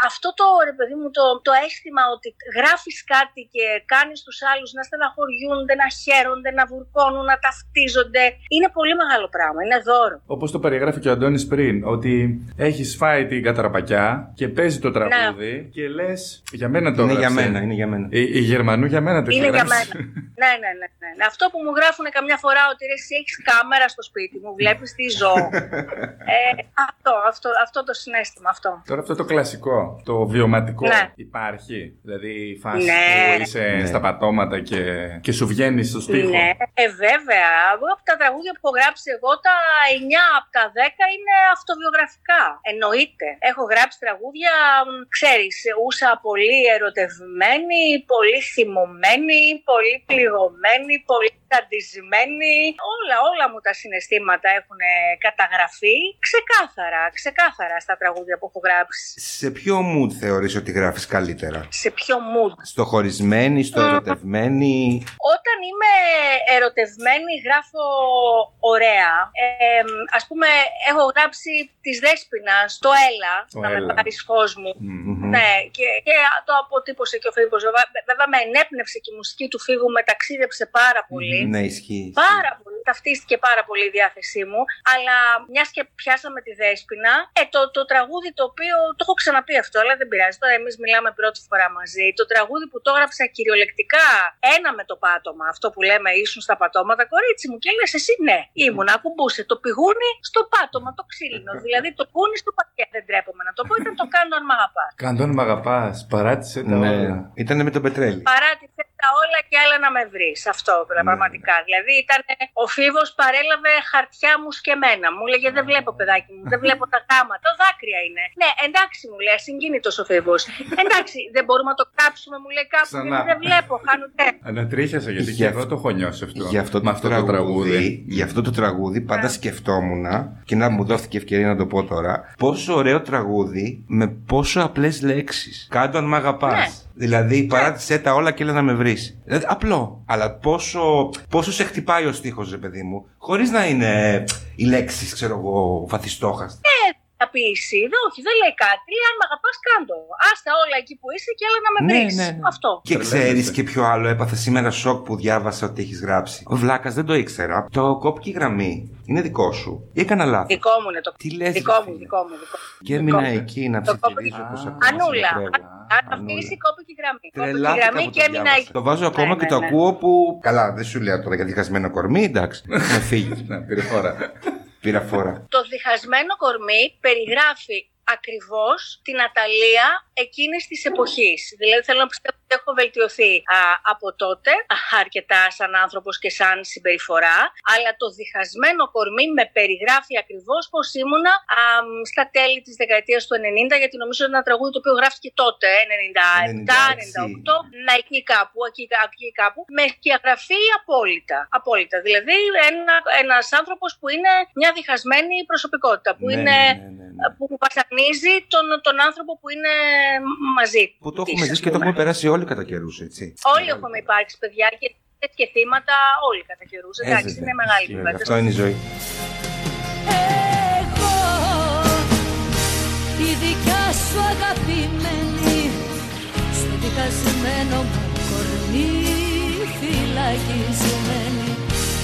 αυτό το ρε παιδί μου το, το αίσθημα ότι γράφεις κάτι και κάνεις τους άλλους να στεναχωριούνται, να χαίρονται, να βουρκώνουν, να ταυτίζονται είναι πολύ μεγάλο πράγμα, είναι δώρο.
Όπως το περιγράφει και ο Αντώνης πριν, ότι έχεις φάει την καταραπακιά και παίζει το τραγούδι και λες. Για μένα το
Είναι για
έγραψε.
μένα, είναι για μένα.
Η, η Γερμανού για μένα το έχει
Είναι για
γράψει.
μένα. ναι, ναι, ναι, ναι, ναι. Αυτό που μου γράφουν καμιά φορά ότι ρε, εσύ έχεις κάμερα στο σπίτι μου, βλέπεις τι ζω. ε, αυτό, αυτό, αυτό το συνέστημα, αυτό.
Τώρα αυτό το κλασικό, το βιωματικό
Ναι.
υπάρχει; Δηλαδή η φάση
Ναι.
που είσαι
Ναι.
στα πατώματα και, και σου βγαίνει στο στίχο.
Ναι, ε, βέβαια. Εγώ από τα τραγούδια που έχω γράψει εγώ, τα 9 από τα 10 είναι αυτοβιογραφικά. Εννοείται. Έχω γράψει τραγούδια, μ, ξέρεις, ούσα πολύ ερωτευμένη, πολύ θυμωμένη, πολύ πληγωμένη, πολύ καντισμένη. Όλα, όλα μου τα συναισθήματα έχουν καταγραφεί ξεκάθαρα, ξεκάθαρα στα τραγούδια που έχω γράψει.
Σε ποιο mood θεωρείς ότι γράφεις καλύτερα;
Σε ποιο mood;
Στο χωρισμένη, στο ερωτευμένη;
Όταν είμαι ερωτευμένη γράφω ωραία. Ε, ας πούμε έχω γράψει της Δέσποινας το Έλα,
Το
να με
Έλα.
πάρεις φως μου.
Μμμ.
Ναι, και, και το αποτύπωσε και ο Φίβος. Βέβαια, βέβαια με ενέπνευσε και η μουσική του Φίβου, με ταξίδεψε πάρα πολύ.
Ναι, ισχύει.
Πάρα πολύ. Ταυτίστηκε πάρα πολύ η διάθεσή μου. Αλλά μιας και πιάσαμε τη δέσπινα, ε, το, το τραγούδι το οποίο. Το έχω ξαναπεί αυτό, αλλά δεν πειράζει. Τώρα εμείς μιλάμε πρώτη φορά μαζί. Το τραγούδι που το έγραψα κυριολεκτικά ένα με το πάτωμα. Αυτό που λέμε ήσουν στα πατώματα, κορίτσι μου. Και λες εσύ ναι, ήμουν. Ακουμπούσε το πηγούνι στο πάτωμα, το ξύλινο. δηλαδή το κούνι στο πακέ. Δεν τρέπομαι να το πω. Ήταν το κάνω αν μ' αγαπά.
Καντών μ' αγαπά, παράτησε τα
Ναι,
όλα.
ήταν με τον Πετρέλη.
Παράτησε τα όλα και άλλα να με βρεις. Αυτό πραγματικά. Δηλαδή ήταν. Ο Φίβος παρέλαβε χαρτιά μου σκεμμένα. Μου έλεγε Δεν βλέπω, παιδάκι μου, δεν βλέπω τα γάματα. Το δάκρυα είναι. Ναι, εντάξει μου λέει, συγκίνητος ο Φίβος. Εντάξει, δεν μπορούμε να το κάψουμε, μου λέει κάπου.
Ξανά.
Γιατί δεν βλέπω, χάνω τε.
Ανατρίχιασα γιατί
Γι'
και
αυτό-
εγώ το έχω νιώσει αυτό.
Για αυτό,
με
το,
αυτό
τραγούδι,
το τραγούδι.
για αυτό το τραγούδι πάντα σκεφτόμουν και να μου δόθηκε ευκαιρία να το πω τώρα πόσο ωραίο τραγούδι με πόσο απλές λέξεις κάντο αν μ' αγαπάς
Ναι.
Δηλαδή παράτησέ τα όλα και έλα να με βρεις. Δηλαδή, απλό. Αλλά πόσο, πόσο σε χτυπάει ο στίχος ρε παιδί μου χωρίς να είναι οι λέξεις ξέρω εγώ βαθιστόχας
Θα πεις εσύ, δεν, όχι, δεν λέει κάτι. Λέει αν με αγαπάς, κάντο. Άστα όλα εκεί που είσαι και έλα να με βρεις. Αυτό.
Και
Τρελαίνεσαι.
ξέρεις και ποιο άλλο έπαθε σήμερα σοκ που διάβασα ότι έχεις γράψει. Ο Βλάκας δεν το ήξερα. Το κόπηκε η γραμμή. Είναι δικό σου. Ή έκανα λάθος.
Δικό μου είναι το
Τι λες,
Δικό
ρε
μου,
φίλε;
δικό μου. Δικό μου.
Και
Δικό
έμεινα
μου.
εκεί να
Το
ψιθυρίζω
κόπηκε.
πως
Α,
ακούω.
Ανούλα.
Τρέλα.
Αν αυτή η κόπηκε η γραμμή. Κόπηκε η
Τρελάθηκα
γραμμή
που
και
το
έμεινα
διάβασα.
εκεί.
Το βάζω ακόμα
Ναι,
και
ναι,
το
ναι.
ακούω που. Καλά, δεν σου λέω τώρα για διχασμένο κορμί, εντάξει. Με φύγεις.
Να πήρε φορά.
Πήρα φορά.
Το διχασμένο κορμί περιγράφει ακριβώς την Αταλία εκείνης της εποχής. Δηλαδή θέλω να πιστεύω ότι έχω βελτιωθεί α, από τότε α, αρκετά σαν άνθρωπος και σαν συμπεριφορά, αλλά το διχασμένο κορμί με περιγράφει ακριβώς πώς ήμουνα α, μ, στα τέλη της δεκαετίας του 90, γιατί νομίζω ότι είναι ένα τραγούδι το οποίο γράφτηκε τότε, 97, 98, να εκεί κάπου, εκεί, εκεί κάπου, με σκιαγραφεί απόλυτα. Απόλυτα. Δηλαδή ένα, ένας άνθρωπος που είναι μια διχασμένη προσωπικότητα, που
Ναι,
είναι
ναι, ναι, ναι, ναι.
που βασανίζει τον, τον άνθρωπο που είναι μαζί.
Που το
της,
έχουμε
ας
ζήσει και το
πούμε.
έχουμε περάσει όλοι κατά καιρούς, έτσι.
Όλοι έχουμε υπάρξει παιδιά και, και θύματα όλοι κατά καιρούς.
Ε,
Εντάξει,
βέβαια.
είναι μεγάλη
Βέβαια,
κουβέντα.
Αυτό είναι η ζωή.
Εγώ η δικιά σου αγαπημένη στο δικασμένο μου κορμί φυλακισμένη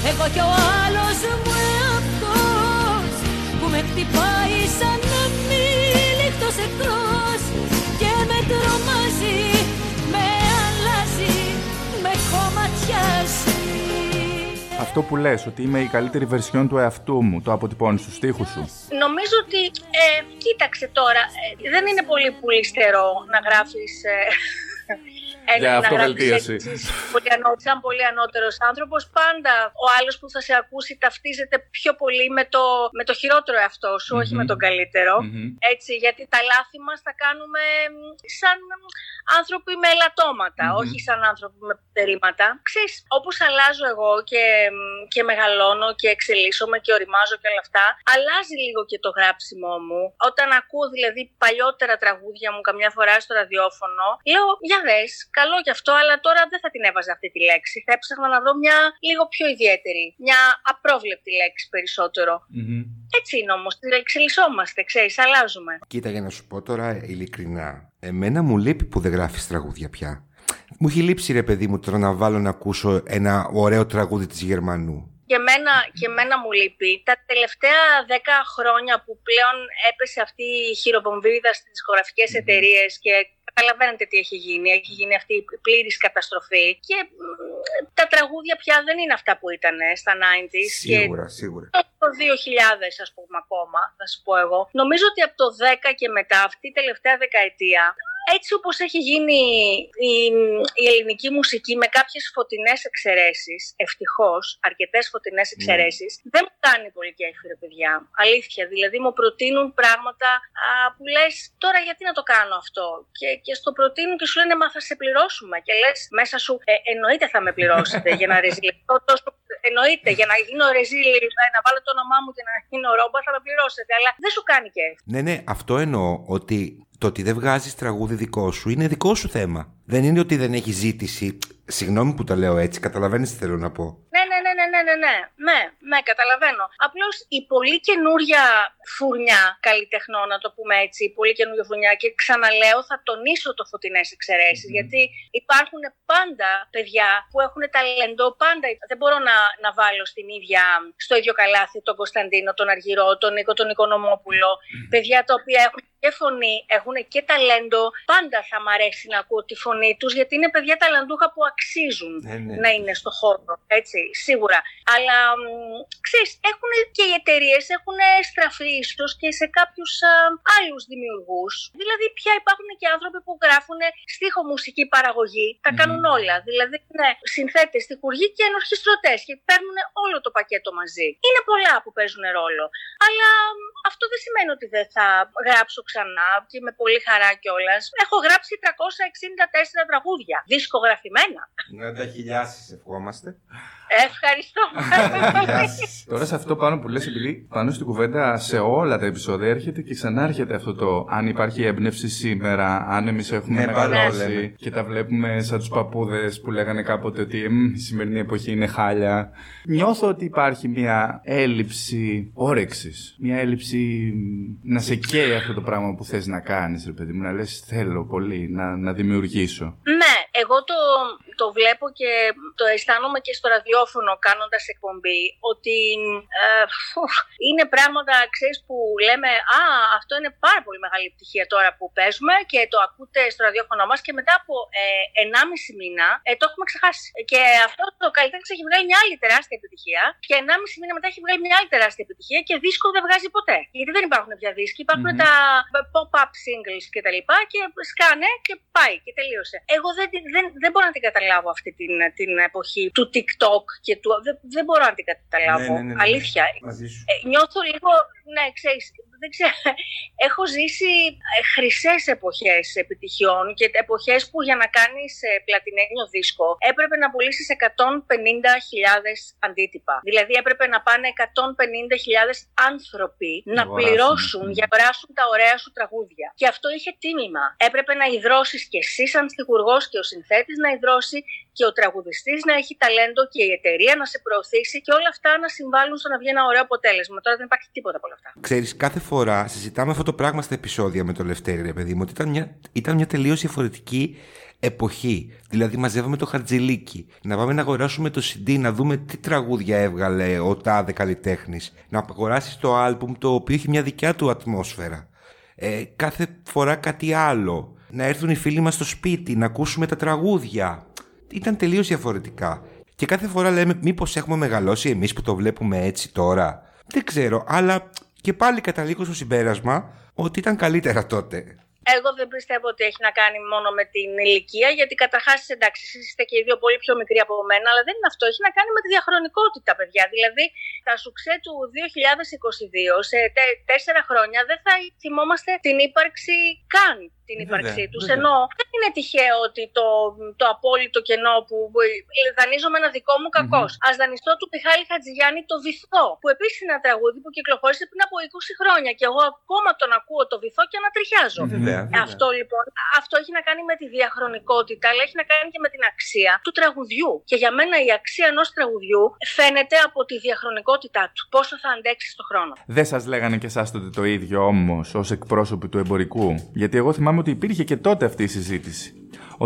εγώ κι ο άλλος μου εαυτός που με χτυπάει σαν αμήλικτος εχθρός και με τρομάζει, με αλλάζει, με κομματιάζει
Αυτό που λες, ότι είμαι η καλύτερη βερσιόν του εαυτού μου, το αποτυπώνεις στους στίχους σου.
Νομίζω ότι, ε, κοίταξε τώρα, ε, δεν είναι πολύ πουλιστερό να γράφεις ε,
Για
να
αυτοβελτίωση.
γράψεις έτσι, πολύ ανώ- σαν πολύ ανώτερος άνθρωπος, πάντα ο άλλος που θα σε ακούσει ταυτίζεται πιο πολύ με το, με το χειρότερο εαυτό σου, όχι με τον καλύτερο.
Μμμ.
Έτσι, γιατί τα λάθη μας τα κάνουμε μ, σαν μ, άνθρωποι με ελαττωματα όχι σαν άνθρωποι με περίματα. Ξέρεις, όπως αλλάζω εγώ και, μ, και μεγαλώνω και εξελίσσομαι και οριμάζω και όλα αυτά, αλλάζει λίγο και το γράψιμό μου. Όταν ακούω δηλαδή παλιότερα τραγούδια μου καμιά φορά στο ραδιόφωνο, λέω, για δες, καλό κι αυτό, αλλά τώρα δεν θα την έβαζα αυτή τη λέξη. Θα έψαχνα να δω μια λίγο πιο ιδιαίτερη, μια απρόβλεπτη λέξη περισσότερο.
Μμμ.
Έτσι είναι όμως, εξελισσόμαστε, ξέρεις, αλλάζουμε.
Κοίτα, για να σου πω τώρα ειλικρινά, εμένα μου λείπει που δεν γράφεις τραγούδια πια. Μου έχει λείψει ρε παιδί μου τώρα να βάλω να ακούσω ένα ωραίο τραγούδι της Γερμανού.
Και εμένα, και εμένα μου λείπει. Τα τελευταία δέκα χρόνια που πλέον έπεσε αυτή η χειροβομβίδα στις δισκογραφικές εταιρείες και καταλαβαίνετε τι έχει γίνει. Έχει γίνει αυτή η πλήρης καταστροφή και μ, τα τραγούδια πια δεν είναι αυτά που ήταν ε, στα 90s. Και
Σίγουρα, σίγουρα.
Το 2000 ας πούμε ακόμα, θα σου πω εγώ. Νομίζω ότι από το 10 και μετά, αυτή η τελευταία δεκαετία, έτσι όπως έχει γίνει η, η ελληνική μουσική με κάποιες φωτεινές εξαιρέσεις, ευτυχώς, αρκετές φωτεινές εξαιρέσεις, δεν μου κάνει πολύ κέφι ρε παιδιά. Αλήθεια, δηλαδή μου προτείνουν πράγματα α, που λες τώρα γιατί να το κάνω αυτό; Και, και στο προτείνουν και σου λένε μα θα σε πληρώσουμε. Και λες μέσα σου ε, εννοείται θα με πληρώσετε για να ρεζιλευτώ τόσο Εννοείται, για να γίνω ρεζίλ, να βάλω το όνομά μου και να γίνω ρόμπα, θα με πληρώσετε. Αλλά δεν σου κάνει κέφι.
Ναι, ναι, αυτό εννοώ ότι το ότι δεν βγάζεις τραγούδι δικό σου είναι δικό σου θέμα. Δεν είναι ότι δεν έχει ζήτηση. Συγγνώμη που το λέω έτσι, καταλαβαίνεις τι θέλω να πω.
Ναι, ναι, ναι, ναι, ναι, ναι, καταλαβαίνω. Απλώς η πολύ καινούρια φουρνιά καλλιτεχνών, να το πούμε έτσι, η πολύ καινούρια φουρνιά, και ξαναλέω, θα τονίσω το φωτεινές εξαιρέσεις, mm-hmm. γιατί υπάρχουν πάντα παιδιά που έχουν ταλεντό, πάντα. Δεν μπορώ να, να βάλω στην ίδια, στο ίδιο καλάθι τον Κωνσταντίνο, τον Αργυρό, τον Νίκο, τον Οικονομόπουλο, mm-hmm. παιδιά τα οποία έχουν και φωνή, έχουν και ταλέντο. Πάντα θα μ' αρέσει να ακούω τη φωνή τους, γιατί είναι παιδιά ταλαντούχα που αξίζουν
ναι, ναι.
να είναι στο χώρο. Έτσι, σίγουρα. Αλλά μ, ξέρεις, έχουν και οι εταιρείες έχουν στραφεί ίσως και σε κάποιους άλλους δημιουργούς. Δηλαδή, πια υπάρχουν και άνθρωποι που γράφουν στίχο μουσική παραγωγή. Τα κάνουν όλα. Δηλαδή, είναι συνθέτες, στιχουργοί και ενορχιστρωτές και παίρνουν όλο το πακέτο μαζί. Είναι πολλά που παίζουν ρόλο. Αλλά μ, αυτό δεν σημαίνει ότι δεν θα γράψω ξανά και με πολύ χαρά κιόλας. Έχω γράψει 364 τραγούδια. Δισκογραφημένα.
Να τα χιλιάσεις, ευχόμαστε.
Ευχαριστώ.
Τώρα σε αυτό πάνω που λες, επειδή πάνω στην κουβέντα σε όλα τα επεισόδια έρχεται και ξανάρχεται αυτό το αν υπάρχει έμπνευση σήμερα, αν εμείς έχουμε
Ναι, πάντα
μεγαλώσει
λέμε.
και τα βλέπουμε σαν τους παππούδες που λέγανε κάποτε ότι «Μμ, η σημερινή εποχή είναι χάλια. Νιώθω ότι υπάρχει μια έλλειψη όρεξης, μια έλλειψη μ, να σε καίει αυτό το πράγμα που θες να κάνεις, ρε παιδί μου, να λες θέλω πολύ να, να δημιουργήσω.
Ναι, εγώ το, το βλέπω και το αισθάνομαι και στο ραδιόφωνο κάνοντας εκπομπή ότι ε, φουφ, είναι πράγματα, ξέρεις, που λέμε «Α, αυτό είναι πάρα πολύ μεγάλη επιτυχία τώρα που παίζουμε και το ακούτε στο ραδιόφωνο μας και μετά από ε, 1,5 μήνα ε, το έχουμε ξεχάσει». Και αυτό το καλλιτέχνης έχει βγάλει μια άλλη τεράστια επιτυχία και 1,5 μήνα μετά έχει βγάλει μια άλλη τεράστια επιτυχία και δίσκο δεν βγάζει ποτέ. Γιατί δεν υπάρχουν πια δίσκοι, υπάρχουν τα pop-up singles και τα λοιπά και σκάνε και πάει και τελείωσε. Εγώ δεν, την- δεν, δεν μπορώ να την καταλάβω αυτή την, την εποχή του TikTok και του. Δεν, δεν μπορώ να την καταλάβω.
Ναι, ναι, ναι, ναι.
Αλήθεια.
Μαζί σου.
Ε, νιώθω λίγο, ναι, ξέρεις, δεν ξέρω, έχω ζήσει ε, χρυσές εποχές επιτυχιών και εποχές που για να κάνεις ε, πλατινένιο δίσκο έπρεπε να πουλήσεις 150.000 αντίτυπα. Δηλαδή έπρεπε να πάνε 150.000 άνθρωποι να
αγοράσουν.
πληρώσουν για να αγοράσουν τα ωραία σου τραγούδια. Και αυτό είχε τίμημα. Έπρεπε να ιδρώσεις και εσύ σαν στιχουργός και ο συνθέτης να ιδρώσει και ο τραγουδιστής να έχει ταλέντο και η εταιρεία να σε προωθήσει και όλα αυτά να συμβάλλουν στο να βγει ένα ωραίο αποτέλεσμα. Τώρα δεν υπάρχει τίποτα από όλα αυτά.
Ξέρεις, κάθε φορά συζητάμε αυτό το πράγμα στα επεισόδια με το Λευτέρη, ρε παιδί μου, ότι ήταν μια, ήταν μια τελείως διαφορετική εποχή. Δηλαδή, μαζεύαμε το χαρτζηλίκι, να πάμε να αγοράσουμε το CD, να δούμε τι τραγούδια έβγαλε ο τάδε καλλιτέχνης, να αγοράσεις το άλμπουμ το οποίο έχει μια δικιά του ατμόσφαιρα. Ε, κάθε φορά κάτι άλλο. Να έρθουν οι φίλοι μας στο σπίτι, να ακούσουμε τα τραγούδια. Ήταν τελείως διαφορετικά. Και κάθε φορά λέμε μήπως έχουμε μεγαλώσει εμείς που το βλέπουμε έτσι τώρα; Δεν ξέρω, αλλά και πάλι καταλήγω στο συμπέρασμα ότι ήταν καλύτερα τότε.
Εγώ δεν πιστεύω ότι έχει να κάνει μόνο με την ηλικία, γιατί καταρχάς εντάξει, εσείς είστε και οι δύο πολύ πιο μικροί από μένα, αλλά δεν είναι αυτό. Έχει να κάνει με τη διαχρονικότητα, παιδιά. Δηλαδή, τα σουξέ του 2022 σε τε- τέσσερα χρόνια δεν θα θυμόμαστε την ύπαρξη καν την
Βέβαια,
ύπαρξή τους.
βέβαια.
Ενώ δεν είναι τυχαίο ότι το, το απόλυτο κενό που δανείζομαι ένα δικό μου κακός. Α δανειστώ του Πιχάλη Χατζηγιάννη το βυθό, που επίσης είναι ένα τραγούδι που κυκλοφόρησε πριν από 20 χρόνια και εγώ ακόμα τον ακούω το βυθό και ανατριχιάζω.
Βέβαια, βέβαια.
Αυτό λοιπόν, αυτό έχει να κάνει με τη διαχρονικότητα, αλλά έχει να κάνει και με την αξία του τραγουδιού. Και για μένα η αξία ενός τραγουδιού φαίνεται από τη διαχρονικότητά του. Πόσο θα αντέξει στον χρόνο.
Δεν σας λέγανε και εσάς τότε το ίδιο όμως ως εκπρόσωποι του εμπορικού; Γιατί εγώ θυμάμαι ότι υπήρχε και τότε αυτή η συζήτηση.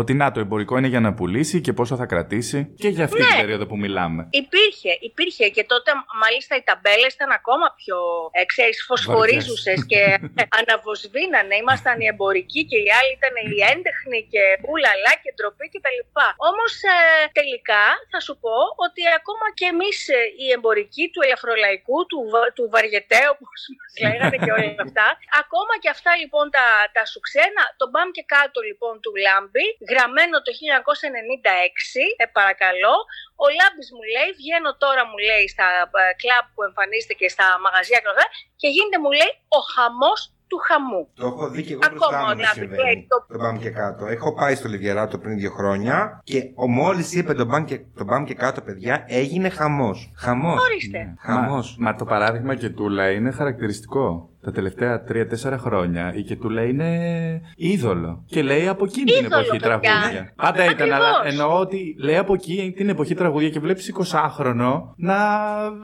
Ότι να το εμπορικό είναι για να πουλήσει και πόσο θα κρατήσει και για αυτή
Ναι.
την περίοδο που μιλάμε.
Υπήρχε, υπήρχε και τότε μάλιστα οι ταμπέλες ήταν ακόμα πιο, ε, ξέρεις, φωσφορίζουσες και αναβοσβήνανε. Ήμασταν οι εμπορικοί και οι άλλοι ήταν οι έντεχνοι και ούλαλα και ντροπή και τα λοιπά. Όμως ε, τελικά θα σου πω ότι ακόμα και εμείς ε, οι εμπορικοί του ελαφρολαϊκού, του, βα- του βαριετέ όπως μας λέγανε και όλα αυτά, ακόμα και αυτά λοιπόν τα, τα σουξένα, το μπαμ και κάτω λοιπόν του Λάμπη, γραμμένο το 1996, ε, παρακαλώ, ο Λάμπης μου λέει, βγαίνω τώρα μου λέει στα ε, κλαμπ που εμφανίζεται και στα μαγαζιά και όλα αυτά, και γίνεται μου λέει ο χαμός του χαμού.
Το έχω δει και εγώ
Ακόμα
μπροστά μου να
να
συμβαίνει.
λέει το-
Το μπαμ και κάτω. Έχω πάει στο Λιβιαράτο πριν δύο χρόνια και μόλις είπε το μπαμ και, το μπαμ και κάτω, παιδιά, έγινε χαμός. Χαμός.
Ορίστε.
Χαμός.
Μα, μα το παράδειγμα Κετούλα είναι χαρακτηριστικό. Τα τελευταία 3-4 χρόνια η Κετούλα είναι είδωλο. Και λέει από εκείνη την
Είδωλο,
εποχή
παιδιά.
τραγούδια. Πάντα ήταν, αλλά
Ακριβώς.
εννοώ ότι λέει από εκεί την εποχή τραγούδια και βλέπεις 20χρονο να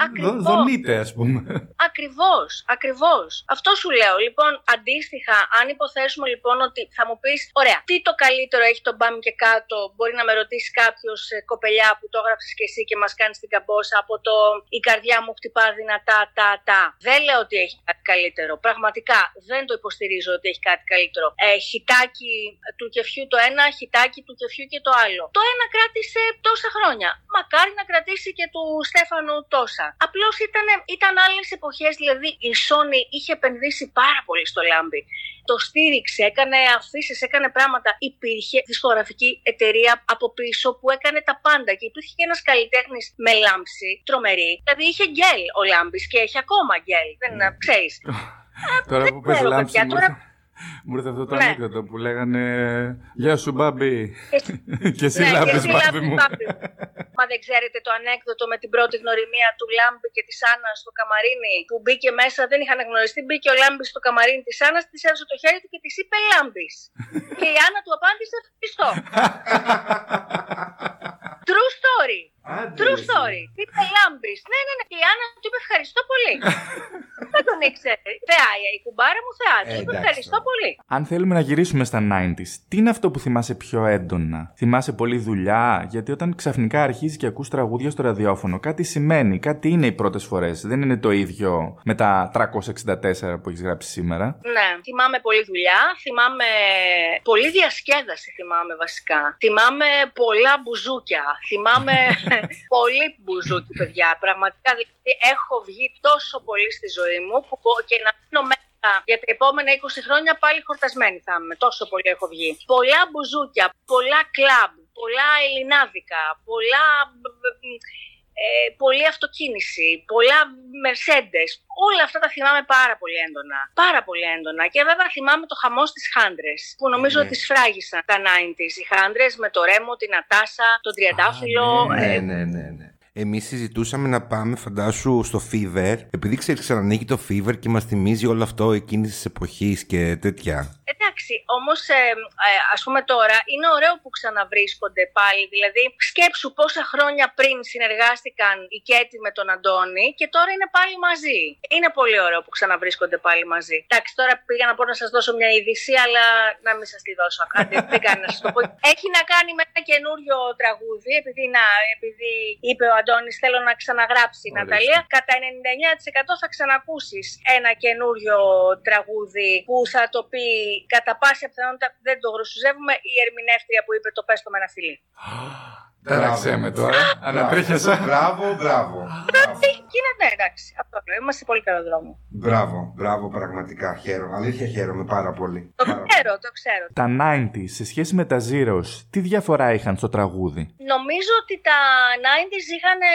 Ακριβώς.
δο- δονείται, ας πούμε.
Ακριβώς, ακριβώς. Αυτό σου λέω. Λοιπόν, αντίστοιχα, αν υποθέσουμε λοιπόν ότι θα μου πεις, ωραία, τι το καλύτερο έχει το μπαμ και κάτω, μπορεί να με ρωτήσει κάποιος κοπελιά που το έγραψες και εσύ και μας κάνεις την καμπόσα από το Η καρδιά μου χτυπά δυνατά, τα, τα. Δεν λέω ότι έχει κάτι καλύτερο. Πραγματικά δεν το υποστηρίζω ότι έχει κάτι καλύτερο. Ε, χιτάκι του κεφιού το ένα, χιτάκι του κεφιού και το άλλο. Το ένα κράτησε τόσα χρόνια. Μακάρι να κρατήσει και του Στέφανου τόσα. Απλώς ήταν, ήταν άλλες εποχές, δηλαδή η Sony είχε επενδύσει πάρα πολύ στο λάμπι. Το στήριξε, έκανε αφήσεις, έκανε πράγματα. Υπήρχε δισκογραφική εταιρεία από πίσω που έκανε τα πάντα και υπήρχε και ένας καλλιτέχνης με λάμψη, τρομερή. Δηλαδή είχε γκέλ ο Λάμπης και έχει ακόμα γκέλ. Δεν ξέρεις.
Τώρα που πες
ξέρω,
λάμψη
παιδιά,
μου
τώρα-
ήρθε- μου ήρθε αυτό το
Ναι.
ανέκδοτο που λέγανε Γεια σου μπάμπη Και εσύ
Ναι, και
λάμπης
εσύ
μπάμπη
λάμπης,
μου
μπάμπη μου. Μα δεν ξέρετε το ανέκδοτο με την πρώτη γνωριμία του Λάμπη και της Άννας στο καμαρίνι που μπήκε μέσα, δεν είχαν γνωριστεί. Μπήκε ο Λάμπης στο καμαρίνι της Άννας, της έδωσε το χέρι του και της είπε Λάμπης. και η Άννα του απάντησε Χριστό. True story. True story. Τι είπε Λάμπης. Ναι, ναι, ναι. Και η Άννα του είπε ευχαριστώ πολύ. δεν τον ήξερε. Θεά, η κουμπάρα μου θεά. Του
Ε,
είπε
εντάξει
ευχαριστώ
τώρα.
πολύ.
Αν θέλουμε να γυρίσουμε στα 90s, τι είναι αυτό που θυμάσαι πιο έντονα; Θυμάσαι πολύ δουλειά, γιατί όταν ξαφνικά αρχίζει και ακούς τραγούδια στο ραδιόφωνο, κάτι σημαίνει, κάτι είναι οι πρώτες φορές. Δεν είναι το ίδιο με τα 364 που έχεις γράψει σήμερα.
Ναι, θυμάμαι πολύ δουλειά, θυμάμαι πολύ διασκέδαση θυμάμαι βασικά. Θυμάμαι πολλά μπουζούκια, θυμάμαι πολύ μπουζούκι παιδιά. Πραγματικά δηλαδή έχω βγει τόσο πολύ στη ζωή μου που μπο- και να μείνω μέσα για τα επόμενα 20 χρόνια πάλι χορτασμένη θα είμαι. Τόσο πολύ έχω βγει. Πολλά μπουζούκια, πολλά κλαμπ, πολλά ελληνάδικα, πολλά ε, πολλή αυτοκίνηση, πολλά Mercedes. Όλα αυτά τα θυμάμαι πάρα πολύ έντονα. Πάρα πολύ έντονα. Και βέβαια θυμάμαι το χαμό στις χάντρε, που νομίζω
Ναι.
ότι σφράγισαν τα 90s. Οι χάντρε με το Ρέμο, την Ατάσα, τον Τριαντάφυλλο.
Ναι,
ε,
ναι, ναι, ναι. Εμείς συζητούσαμε να πάμε, φαντάσου, στο Fever. Επειδή ξέρεις, ξανανοίγει το Fever και μας θυμίζει όλο αυτό εκείνης της εποχής και τέτοια.
Εντάξει, όμως ε, ε, ας πούμε τώρα είναι ωραίο που ξαναβρίσκονται πάλι. Δηλαδή, σκέψου πόσα χρόνια πριν συνεργάστηκαν η Κέτη με τον Αντώνη και τώρα είναι πάλι μαζί. Είναι πολύ ωραίο που ξαναβρίσκονται πάλι μαζί. Εντάξει, τώρα πήγα να πω να σας δώσω μια είδηση, αλλά να μην σας τη δώσω. Άντε, δεν κάνεις να σα το πω. Έχει να κάνει με ένα καινούριο τραγούδι, επειδή, να, επειδή είπε ο Αντώνης, θέλω να ξαναγράψει η
Ορίστε.
Ναταλία. Κατά 99% θα ξανακούσεις ένα καινούριο τραγούδι που θα το πει κατά πάσα πιθανότητα δεν το γρουσουζεύουμε η ερμηνεύτρια που είπε το πες το με ένα φιλί.
Τάραξε με τώρα. Ανατρίχιασα.
Μπράβο, μπράβο. μπράβο.
Γίνεται, εντάξει. Αυτό λέω. Είμαστε σε πολύ καλό δρόμο.
Μπράβο, μπράβο, πραγματικά χαίρομαι. Αλήθεια χαίρομαι πάρα πολύ.
Το
Πάρα πολύ.
ξέρω, το ξέρω.
Τα 90s σε σχέση με τα Zeros, τι διαφορά είχαν στο τραγούδι;
Νομίζω ότι τα 90s είχαν ε,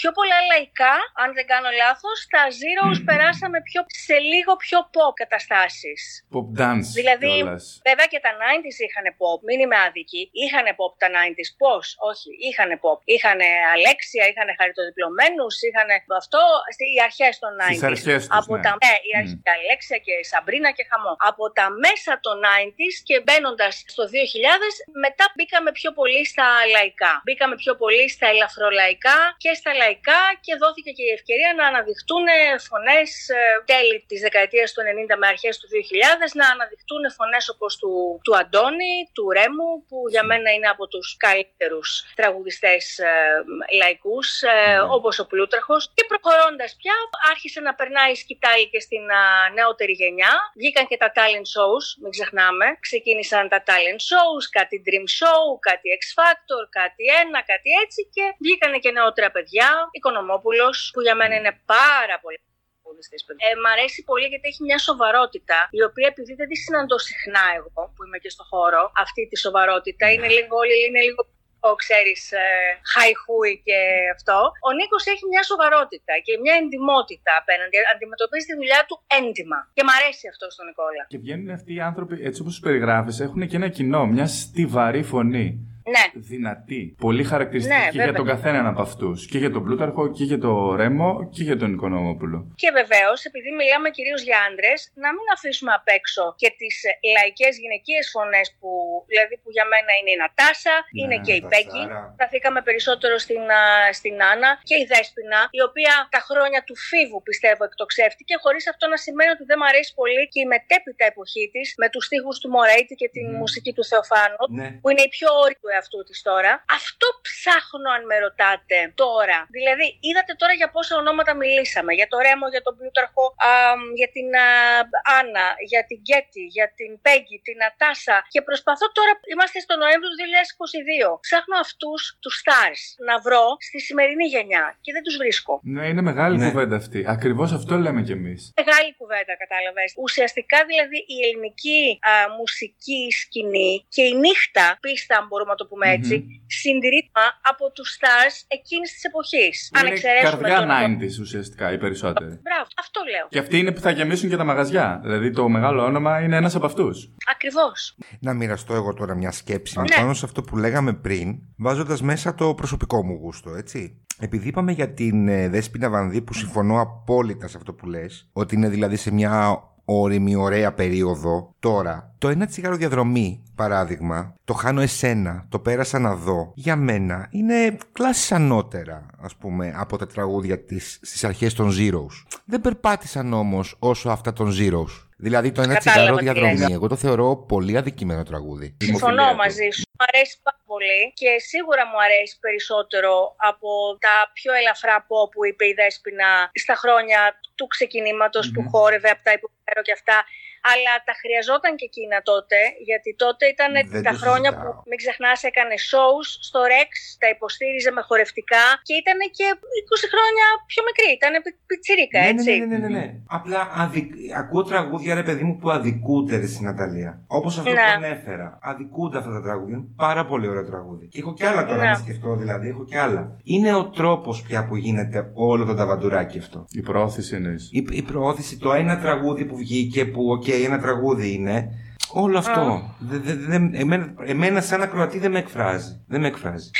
πιο πολλά λαϊκά, αν δεν κάνω λάθος. Τα Zeros περάσαμε πιο, σε λίγο πιο pop καταστάσεις.
Pop dance.
Δηλαδή,
κιόλας.
βέβαια και τα 90s είχαν pop, μην είμαι άδικη. Είχαν pop τα 90s. Πώς, όχι, είχαν pop. Είχαν Αλέξια, είχαν χαριτοδιπλωμένου, είχαν αυτό. Οι αρχές των 90s.
Στις αρχές τους,
Από
ναι.
τα, ναι, η αρχή, Αλέξια και Σαμπρίνα και χαμό. Από τα μέσα των 90s και μπαίνοντας στο 2000, μετά μπήκαμε πιο πολύ στα λαϊκά. Μπήκαμε πιο πολύ στα ελαφρολαϊκά και στα λαϊκά και δόθηκε και η ευκαιρία να αναδειχτούν φωνές τέλη της δεκαετίας του 90 με αρχές του 2000, να αναδειχτούν φωνές όπως του, του Αντώνη, του Ρέμου, που για μένα είναι από τους καλύτερους τραγουδιστές ε, λαϊκούς, ε, όπως ο Πλούτραχος. Και προχωρώντας πια, άρχισε να περνάει η σκητάλη και στην α, νεότερη γενιά. Βγήκαν και τα talent shows, μην ξεχνάμε. Ξεκίνησαν τα talent shows, κάτι dream show, κάτι X Factor, κάτι ένα, κάτι έτσι. Και βγήκαν και νεότερα παιδιά. Οικονομόπουλος, που για μένα είναι πάρα πολύ τραγουδιστής, παιδιά. Ε, μ' αρέσει πολύ γιατί έχει μια σοβαρότητα, η οποία επειδή δεν τη συναντώ συχνά εγώ, που είμαι και στο χώρο, αυτή τη σοβαρότητα είναι λίγο, όλοι είναι λίγο ο ξέρεις, ε, χαϊχούι και αυτό. Ο Νίκος έχει μια σοβαρότητα και μια εντιμότητα απέναντι. Αντιμετωπίζει τη δουλειά του έντιμα. Και μ' αρέσει αυτό στον Νικόλα.
Και βγαίνουν αυτοί οι άνθρωποι, έτσι όπως τους περιγράφεις, έχουν και ένα κοινό, μια στιβαρή φωνή.
Ναι.
Δυνατή. Πολύ χαρακτηριστική
Ναι,
και για
βέβαια.
τον καθέναν από αυτούς. Και για τον Πλούταρχο και για τον Ρέμο και για τον Οικονομόπουλο.
Και βεβαίως, επειδή μιλάμε κυρίως για άντρες, να μην αφήσουμε απ' έξω και τις λαϊκές γυναικείες φωνές που, δηλαδή που για μένα είναι η Νατάσα, είναι και η Πέγκη.
Νατασάρα.
Σταθήκαμε περισσότερο στην, α, στην Άννα και η Δέσποινα, η οποία τα χρόνια του φίβου πιστεύω εκτοξεύτηκε, χωρίς αυτό να σημαίνει ότι δεν μ' αρέσει πολύ και η μετέπειτα εποχή της με τους στίχους του Μωρέιτη και την
Μμμ.
μουσική του Θεοφάνου,
Ναι.
που είναι η πιο όρη του εαυτού της τώρα. Αυτό ψάχνω αν με ρωτάτε τώρα. Δηλαδή, είδατε τώρα για πόσα ονόματα μιλήσαμε. Για το Ρέμο, για τον Πλούταρχο, α, για την α, Άννα, για την Γκέτι, για την Πέγγι, την Νατάσα. Και προσπαθώ τώρα, είμαστε στο Νοέμβριο του 2022. Ψάχνω αυτούς τους stars να βρω στη σημερινή γενιά και δεν τους βρίσκω.
Ναι, είναι μεγάλη
Ναι.
κουβέντα αυτή. Ακριβώς αυτό λέμε κι εμείς.
Μεγάλη κουβέντα, κατάλαβες. Ουσιαστικά δηλαδή η ελληνική α, μουσική σκηνή και η νύχτα, πίστα, αν μπορούμε να το πούμε έτσι, συντηρείται από τους stars εκείνης της εποχής. Αν
Είναι
εξαιρέσουμε
καρδιά
τον.
90s ουσιαστικά οι περισσότεροι.
Μπράβο, αυτό λέω.
Και αυτοί είναι που θα γεμίσουν και τα μαγαζιά. Δηλαδή το μεγάλο όνομα είναι ένας από αυτούς.
Ακριβώς.
Να μοιραστώ εγώ τώρα μια σκέψη
Ναι.
πάνω σε αυτό που λέγαμε πριν, βάζοντας μέσα το προσωπικό μου γούστο, έτσι. Επειδή είπαμε για την ε, Δέσποινα Βανδύ που συμφωνώ απόλυτα σε αυτό που λες, ότι είναι δηλαδή σε μια όρημη, ωραία περίοδο. Τώρα, το ένα τσιγάρο διαδρομή, παράδειγμα, το χάνω εσένα, το πέρασα να δω, για μένα είναι κλάσεις ανώτερα, ας πούμε, από τα τραγούδια της στις αρχές των Zeros. Δεν περπάτησαν όμως όσο αυτά των Zeros. Δηλαδή το ένα
Κατάλαβα
τσιγάρο
τι
διαδρομή,
λες.
εγώ το θεωρώ πολύ αδικημένο τραγούδι.
Συμφωνώ
Δημοφιλία
μαζί
του.
σου. Μου αρέσει πάρα πολύ και σίγουρα μου αρέσει περισσότερο από τα πιο ελαφρά pop που είπε η Δέσποινα στα χρόνια του ξεκινηματος που χόρευε από τα υποφέρω και αυτά. Αλλά τα χρειαζόταν και εκείνα τότε, γιατί τότε ήταν
Δεν
τα
το
χρόνια
συζητάω.
που, μην ξεχνάς, έκανε shows στο Rex, τα υποστήριζε με χορευτικά και ήταν και 20 χρόνια πιο μικρή, ήταν πιτσιρίκα,
Ναι,
έτσι.
ναι, ναι, ναι, ναι, ναι. Απλά αδικ... ακούω τραγούδια, ρε παιδί μου, που αδικούνται ρε, στην Ναταλία. Όπως αυτό
Ναι.
που ανέφερα. Αδικούνται αυτά τα τραγούδια. Είναι πάρα πολύ ωραίο τραγούδι. Και έχω κι άλλα τώρα
Ναι.
να σκεφτώ, δηλαδή. Έχω κι άλλα. Είναι ο τρόπος πια που γίνεται όλο το ταβαντουράκι αυτό.
Η προώθηση εννοείς.
Η, η προώθηση, το ένα τραγούδι που βγήκε, που οκ, ένα τραγούδι είναι. Όλο αυτό. Δε, δε, δε- εμένα, εμένα, σαν ακροατή, δεν με εκφράζει. Δεν με εκφράζει.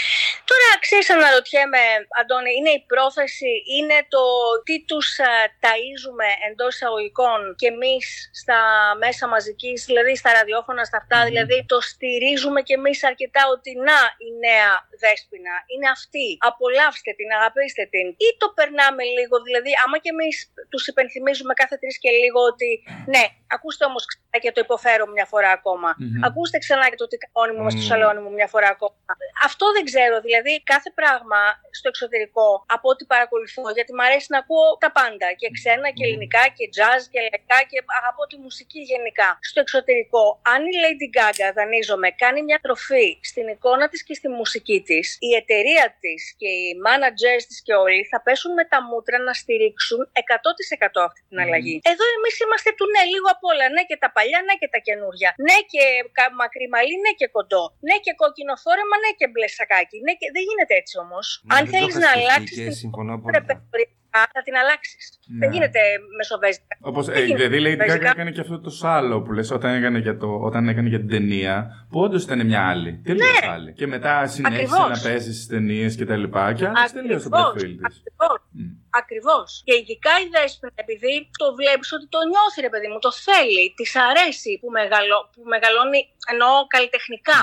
Τώρα ξέρεις αναρωτιέμαι, Αντώνη, είναι η πρόθεση, είναι το τι τους α, ταΐζουμε εντός εισαγωγικών και εμείς στα μέσα μαζικής, δηλαδή στα ραδιόφωνα, στα αυτά, δηλαδή το στηρίζουμε και εμείς αρκετά ότι να η νέα δέσποινα, είναι αυτή, απολαύστε την, αγαπήστε την ή το περνάμε λίγο, δηλαδή άμα και εμείς τους υπενθυμίζουμε κάθε τρεις και λίγο ότι ναι, ακούστε όμως ξανά και το υποφέρω μια φορά ακόμα.
Μμμ.
Ακούστε ξανά και το τι κανόνι μου μες στο
Μμμ.
σαλόνι μου μια φορά ακόμα. Αυτό δεν ξέρω. Δηλαδή, κάθε κάθε πράγμα στο εξωτερικό από ό,τι παρακολουθώ, γιατί μου αρέσει να ακούω τα πάντα. Και ξένα και ελληνικά και jazz και λαϊκά και αγαπώ τη μουσική γενικά. Στο εξωτερικό, αν η Lady Gaga, δανείζομαι, κάνει μια τροφή στην εικόνα της και στη μουσική της, η εταιρεία της και οι managers της και όλοι θα πέσουν με τα μούτρα να στηρίξουν 100% αυτή την αλλαγή. Εδώ εμείς είμαστε του ναι, λίγο απ' όλα. Ναι και τα παλιά, ναι και τα καινούρια. Ναι και κα- μακρύ μαλλί, ναι και κοντό. Ναι και κόκκινο φόρεμα, ναι και μπλε σακάκι. Ναι και... Δεν γίνεται έτσι όμως.
Ναι,
Αν
δεν το
θέλεις
είχα
να
σκεφτεί
αλλάξεις
και
την
συμφωνώ απόλυτα.
ρεπερτοριακά, θα την αλλάξεις.
Ναι.
Δεν γίνεται μεσοβέζικα.
Όπως
Δεν
ε,
γίνεται
δηλαδή η Lady Gaga
μεσοβέζικα;
έκανε και αυτό το σάλο που λες όταν έκανε για, το, όταν έκανε για την ταινία, που όντως ήταν μια άλλη. Τελείως άλλη. Και μετά συνέχισε
Ναι. Ακριβώς.
να παίζει στις ταινίες και τα λοιπά. Και άλλαξε τελείω το προφίλ της.
Ακριβώς. Ακριβώ. Και ειδικά η Δέσποινα, επειδή το βλέπεις ότι το νιώθει, ρε παιδί μου, το θέλει, της αρέσει που, μεγαλώ, που μεγαλώνει, εννοώ καλλιτεχνικά.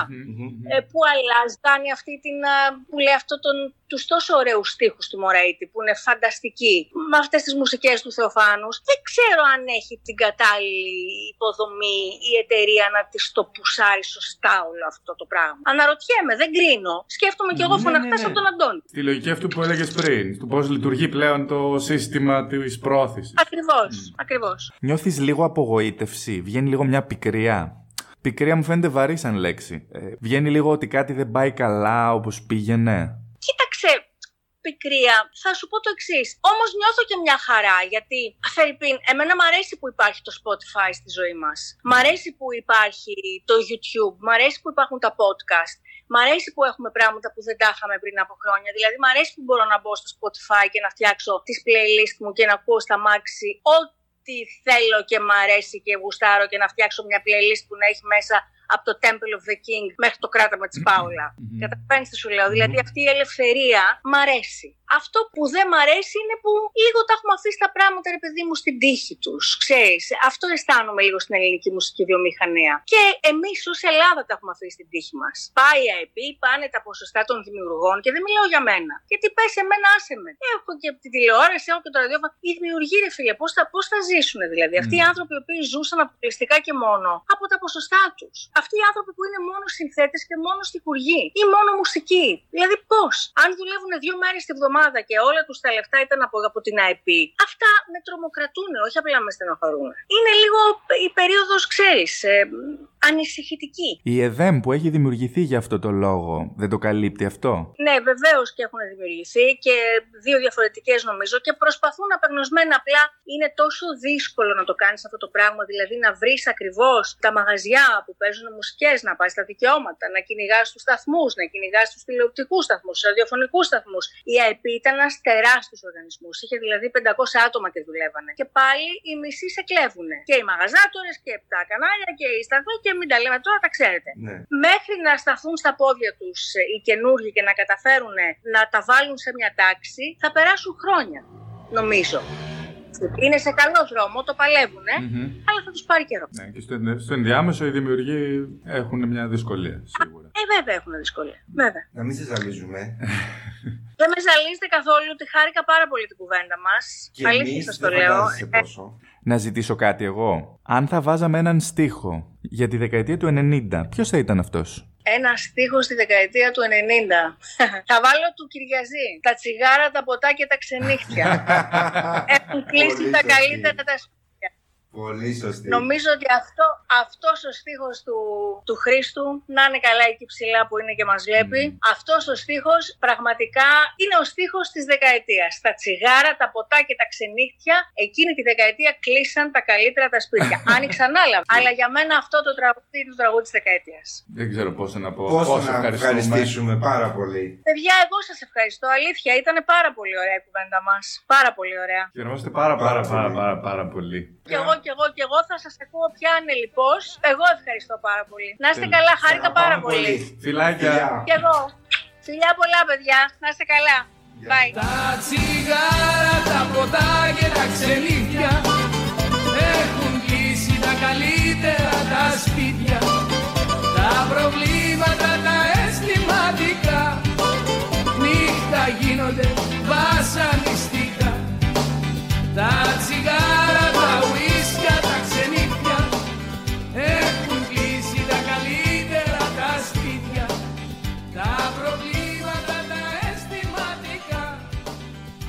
Ε, που αλλάζει, κάνει αυτή την. α, που λέει αυτό τον, τους τόσο ωραίους στίχους του Μωρέιτη που είναι φανταστικοί με αυτές τις μουσικές του Θεοφάνους δεν ξέρω αν έχει την κατάλληλη υποδομή η εταιρεία να της το πουσάρει σωστά όλο αυτό το πράγμα. Αναρωτιέμαι, δεν κρίνω. Σκέφτομαι κι εγώ
Ναι,
φωναχτά
ναι, ναι.
από τον Αντώνη.
Στη λογική αυτού που έλεγες πριν, του πώς λειτουργεί πλέον το σύστημα της πρόθεση.
Ακριβώς, ακριβώς.
Νιώθεις λίγο απογοήτευση, βγαίνει λίγο μια πικρία. Πικρία μου φαίνεται βαρύ σαν λέξη. Ε, βγαίνει λίγο ότι κάτι δεν πάει καλά όπως πήγαινε.
Κοίταξε, πικρία, θα σου πω το εξής. Όμως νιώθω και μια χαρά γιατί, Φερρυπίν, εμένα μου αρέσει που υπάρχει το Spotify στη ζωή μας. Μ' αρέσει που υπάρχει το YouTube, μ' αρέσει που υπάρχουν τα podcast. Μ' αρέσει που έχουμε πράγματα που δεν τα είχαμε πριν από χρόνια. Δηλαδή, μ' αρέσει που μπορώ να μπω στο Spotify και να φτιάξω τις playlist μου και να ακούω στα μάξι ό,τι θέλω και μ' αρέσει και γουστάρω και να φτιάξω μια playlist που να έχει μέσα από το Temple of the King μέχρι το κράτημα της Πάολα. Καταλαβαίνεις τι σου λέω. Δηλαδή αυτή η ελευθερία μ' αρέσει. Αυτό που δεν μ' αρέσει είναι που λίγο τα έχουμε αφήσει τα πράγματα, ρε παιδί μου, στην τύχη τους. Ξέρεις, αυτό αισθάνομαι λίγο στην ελληνική μουσική βιομηχανία. Και εμείς ως Ελλάδα τα έχουμε αφήσει στην τύχη μας. Πάει η ΑΕΠ, πάνε τα ποσοστά των δημιουργών και δεν μιλάω για μένα. Γιατί πες εμένα, άσε με. Έχω και τη τηλεόραση, έχω και το ραδιόφωνο. Οι δημιουργοί, ρε φίλε, πώς θα, πώς θα ζήσουν δηλαδή. Αυτοί οι άνθρωποι οι οποίοι ζούσαν αποκλειστικά και μόνο από τα ποσοστά τους. Αυτοί οι άνθρωποι που είναι μόνο συνθέτες και μόνο στιχουργοί ή μόνο μουσική. Δηλαδή πώς; Αν δουλεύουν δύο μέρες τη βδομάδα και όλα τους τα λεφτά ήταν από, από την ΑΕΠ, αυτά με τρομοκρατούν, όχι απλά με στενοχωρούν. Είναι λίγο η περίοδος, ξέρεις, ε, ανησυχητική.
Η ΕΔΕΜ που έχει δημιουργηθεί για αυτό το λόγο, δεν το καλύπτει αυτό;
Ναι, βεβαίως και έχουν δημιουργηθεί και δύο διαφορετικές νομίζω και προσπαθούν απεγνωσμένα. Απλά είναι τόσο δύσκολο να το κάνεις αυτό το πράγμα, δηλαδή να βρεις ακριβώς τα μαγαζιά που παίζουν μουσικές, να πας στα δικαιώματα, να κυνηγάς τους σταθμούς, να κυνηγάς τους τηλεοπτικούς σταθμούς, τους ραδιοφωνικούς σταθμούς. Η ΑΕΠ ήταν ένας τεράστιος οργανισμός. Είχε δηλαδή 500 άτομα και δουλεύανε. Και πάλι οι μισοί σε κλέβουν. Και οι μαγαζάτορες και τα κανάλια και οι σταθμοί και μην τα λέμε τώρα, τα ξέρετε
Ναι.
μέχρι να σταθούν στα πόδια τους ε, οι καινούργοι και να καταφέρουν να τα βάλουν σε μια τάξη, θα περάσουν χρόνια, νομίζω. Είναι σε καλός δρόμο, το παλεύουν, αλλά θα τους πάρει καιρό.
Ναι, και στο, στο ενδιάμεσο οι δημιουργοί έχουν μια δυσκολία, σίγουρα.
Ε, βέβαια έχουν δυσκολία. Βέβαια.
Να μην σε ζαλίζουμε.
Δεν με ζαλίζετε καθόλου ότι χάρηκα πάρα πολύ την κουβέντα μας.
Και
Αλήθεια
εμείς
σας το
δεν
λέω.
φαντάζεσαι
Ε,
πόσο.
Να ζητήσω κάτι εγώ. Αν θα βάζαμε έναν στίχο για τη δεκαετία του 90, ποιος θα ήταν αυτός;
Ένα στίχο στη δεκαετία του 90. θα βάλω του Κυριαζή. Τα τσιγάρα, τα ποτά και τα ξενύχτια. Έχουν κλείσει
Πολύ
τα
σωστή.
καλύτερα τα σπίτια.
Πολύ σωστή.
Νομίζω ότι αυτό, αυτός ο στίχος του, του Χρήστου, να είναι καλά εκεί ψηλά που είναι και μας βλέπει, αυτός ο στίχος πραγματικά είναι ο στίχος της δεκαετίας. Τα τσιγάρα, τα ποτά και τα ξενύχτια, εκείνη τη δεκαετία κλείσαν τα καλύτερα τα σπίτια. Άνοιξαν άλλα. Αλλά για μένα αυτό το τραγούδι είναι το τραγούδι της δεκαετίας.
Δεν ξέρω πώς να πω.
Πόσο να
ευχαριστούμε.
ευχαριστήσουμε πάρα πολύ.
Παιδιά, εγώ σας ευχαριστώ. Αλήθεια, ήταν πάρα πολύ ωραία η κουβέντα μας. Πάρα πολύ ωραία.
Χαιρόμαστε πάρα πάρα
Πάρα
πάρα,
πολύ.
πάρα, πάρα πολύ.
Κι εγώ, κι εγώ, κι εγώ θα σας ακούω πια ανελιπώς. Εγώ ευχαριστώ πάρα πολύ. Να είστε
Τέλεια.
καλά, χάρηκα
Χαρά
πάρα πολύ.
Φιλάκια.
Φιλιά.
Κι εγώ. Φιλιά πολλά, παιδιά. Να είστε καλά. Bye.
Τα τσιγάρα, τα ποτά και τα ξενύχια Έχουν κλείσει τα καλύτερα τα σπίτια Τα προβλήματα τα αισθηματικά Νύχτα γίνονται βασανιστικά Τα τσιγάρα,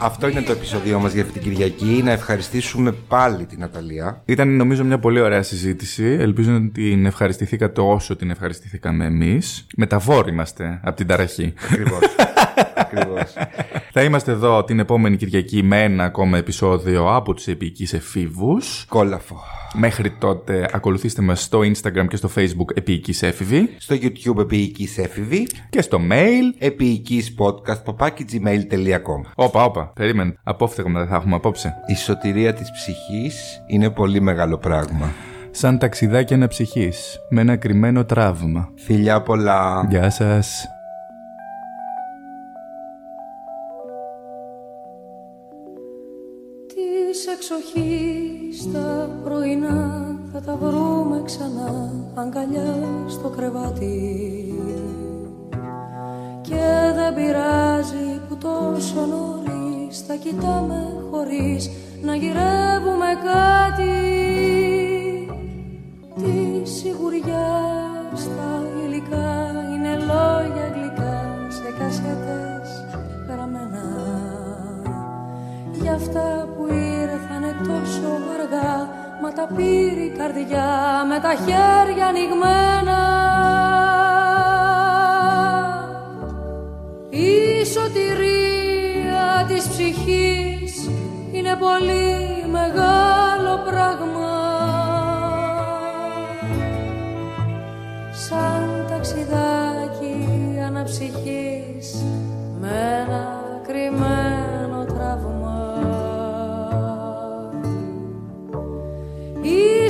Αυτό είναι το επεισόδιο μας για αυτή την Κυριακή. Να ευχαριστήσουμε πάλι την Ναταλία.
Ήταν νομίζω μια πολύ ωραία συζήτηση. Ελπίζω ότι την ευχαριστηθήκατε όσο την ευχαριστηθήκαμε εμείς. Μεταβόροι είμαστε από την ταραχή.
Ακριβώς. Ακριβώς.
Θα είμαστε εδώ την επόμενη Κυριακή με ένα ακόμα επεισόδιο από τους επίοικείς εφήβους.
Κόλαφο.
Μέχρι τότε ακολουθήστε μας στο Instagram και στο Facebook επίοικείς έφηβοι
Στο YouTube επίοικης έφηβη.
και στο mail.
Επίοικης podcast παπάκι gmail.com
Όπα, όπα, περίμενε. Απόφθεγμα δεν θα έχουμε απόψε.
Η σωτηρία της ψυχής είναι πολύ μεγάλο πράγμα.
Σαν ταξιδάκι αναψυχής, με ένα κρυμμένο τραύμα.
Φιλιά πολλά.
Γεια σας.
Της εξοχής τα πρωινά θα τα βρούμε ξανά αγκαλιά στο κρεβάτι. Και δεν πειράζει που τόσο νωρίς θα κοιτάμε χωρίς να γυρεύουμε κάτι. Τη σιγουριά στα υλικά είναι λόγια γλυκά σε κασέτες για αυτά που ήρθανε τόσο αργά Μα τα πήρε η καρδιά με τα χέρια ανοιγμένα. Η σωτηρία της ψυχής είναι πολύ μεγάλο πράγμα. Σαν ταξιδάκι αναψυχής με ένα κρυμμένο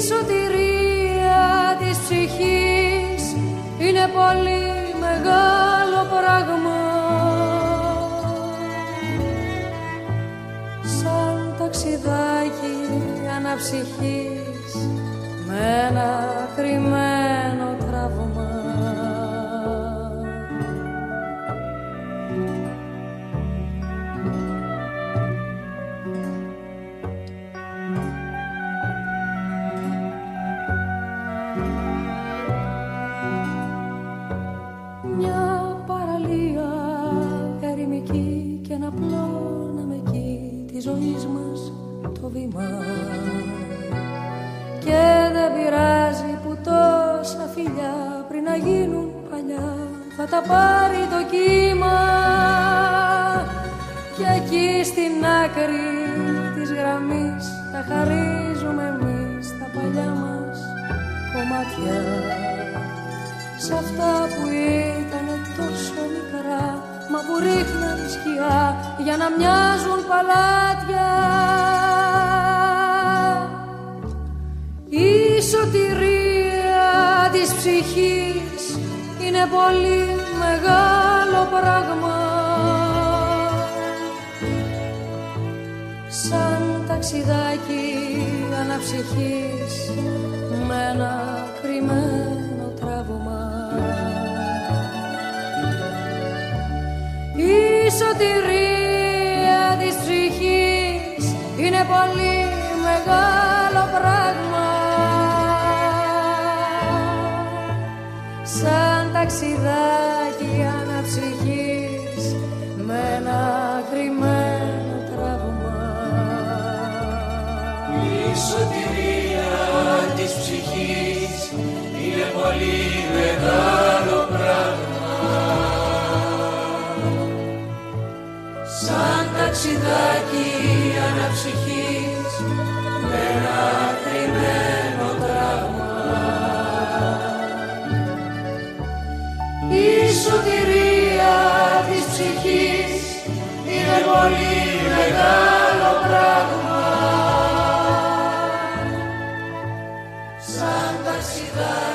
σωτηρία της ψυχής είναι πολύ μεγάλο πράγμα σαν ταξιδάκι αναψυχής με ένα κρυμμένο τραύμα. Θα τα πάρει το κύμα και εκεί στην άκρη της γραμμής θα χαρίζουμε εμείς τα παλιά μας κομμάτια. Σε αυτά που ήταν τόσο μικρά μα που ρίχναν σκιά για να μοιάζουν παλάτια. Η σωτηρία της ψυχής είναι πολύ μεγάλο πράγμα. Σαν ταξιδάκι αναψυχής με ένα κρυμμένο τραύμα. Η σωτηρία της ψυχής είναι πολύ μεγάλο πράγμα. Σαν ταξιδάκι της ψυχής είναι πολύ μεγάλο πράγμα. Σαν ταξιδάκι αναψυχής με ένα κρυμμένο τραύμα. Η σωτηρία της ψυχής είναι πολύ μεγάλο πράγμα. Shiva.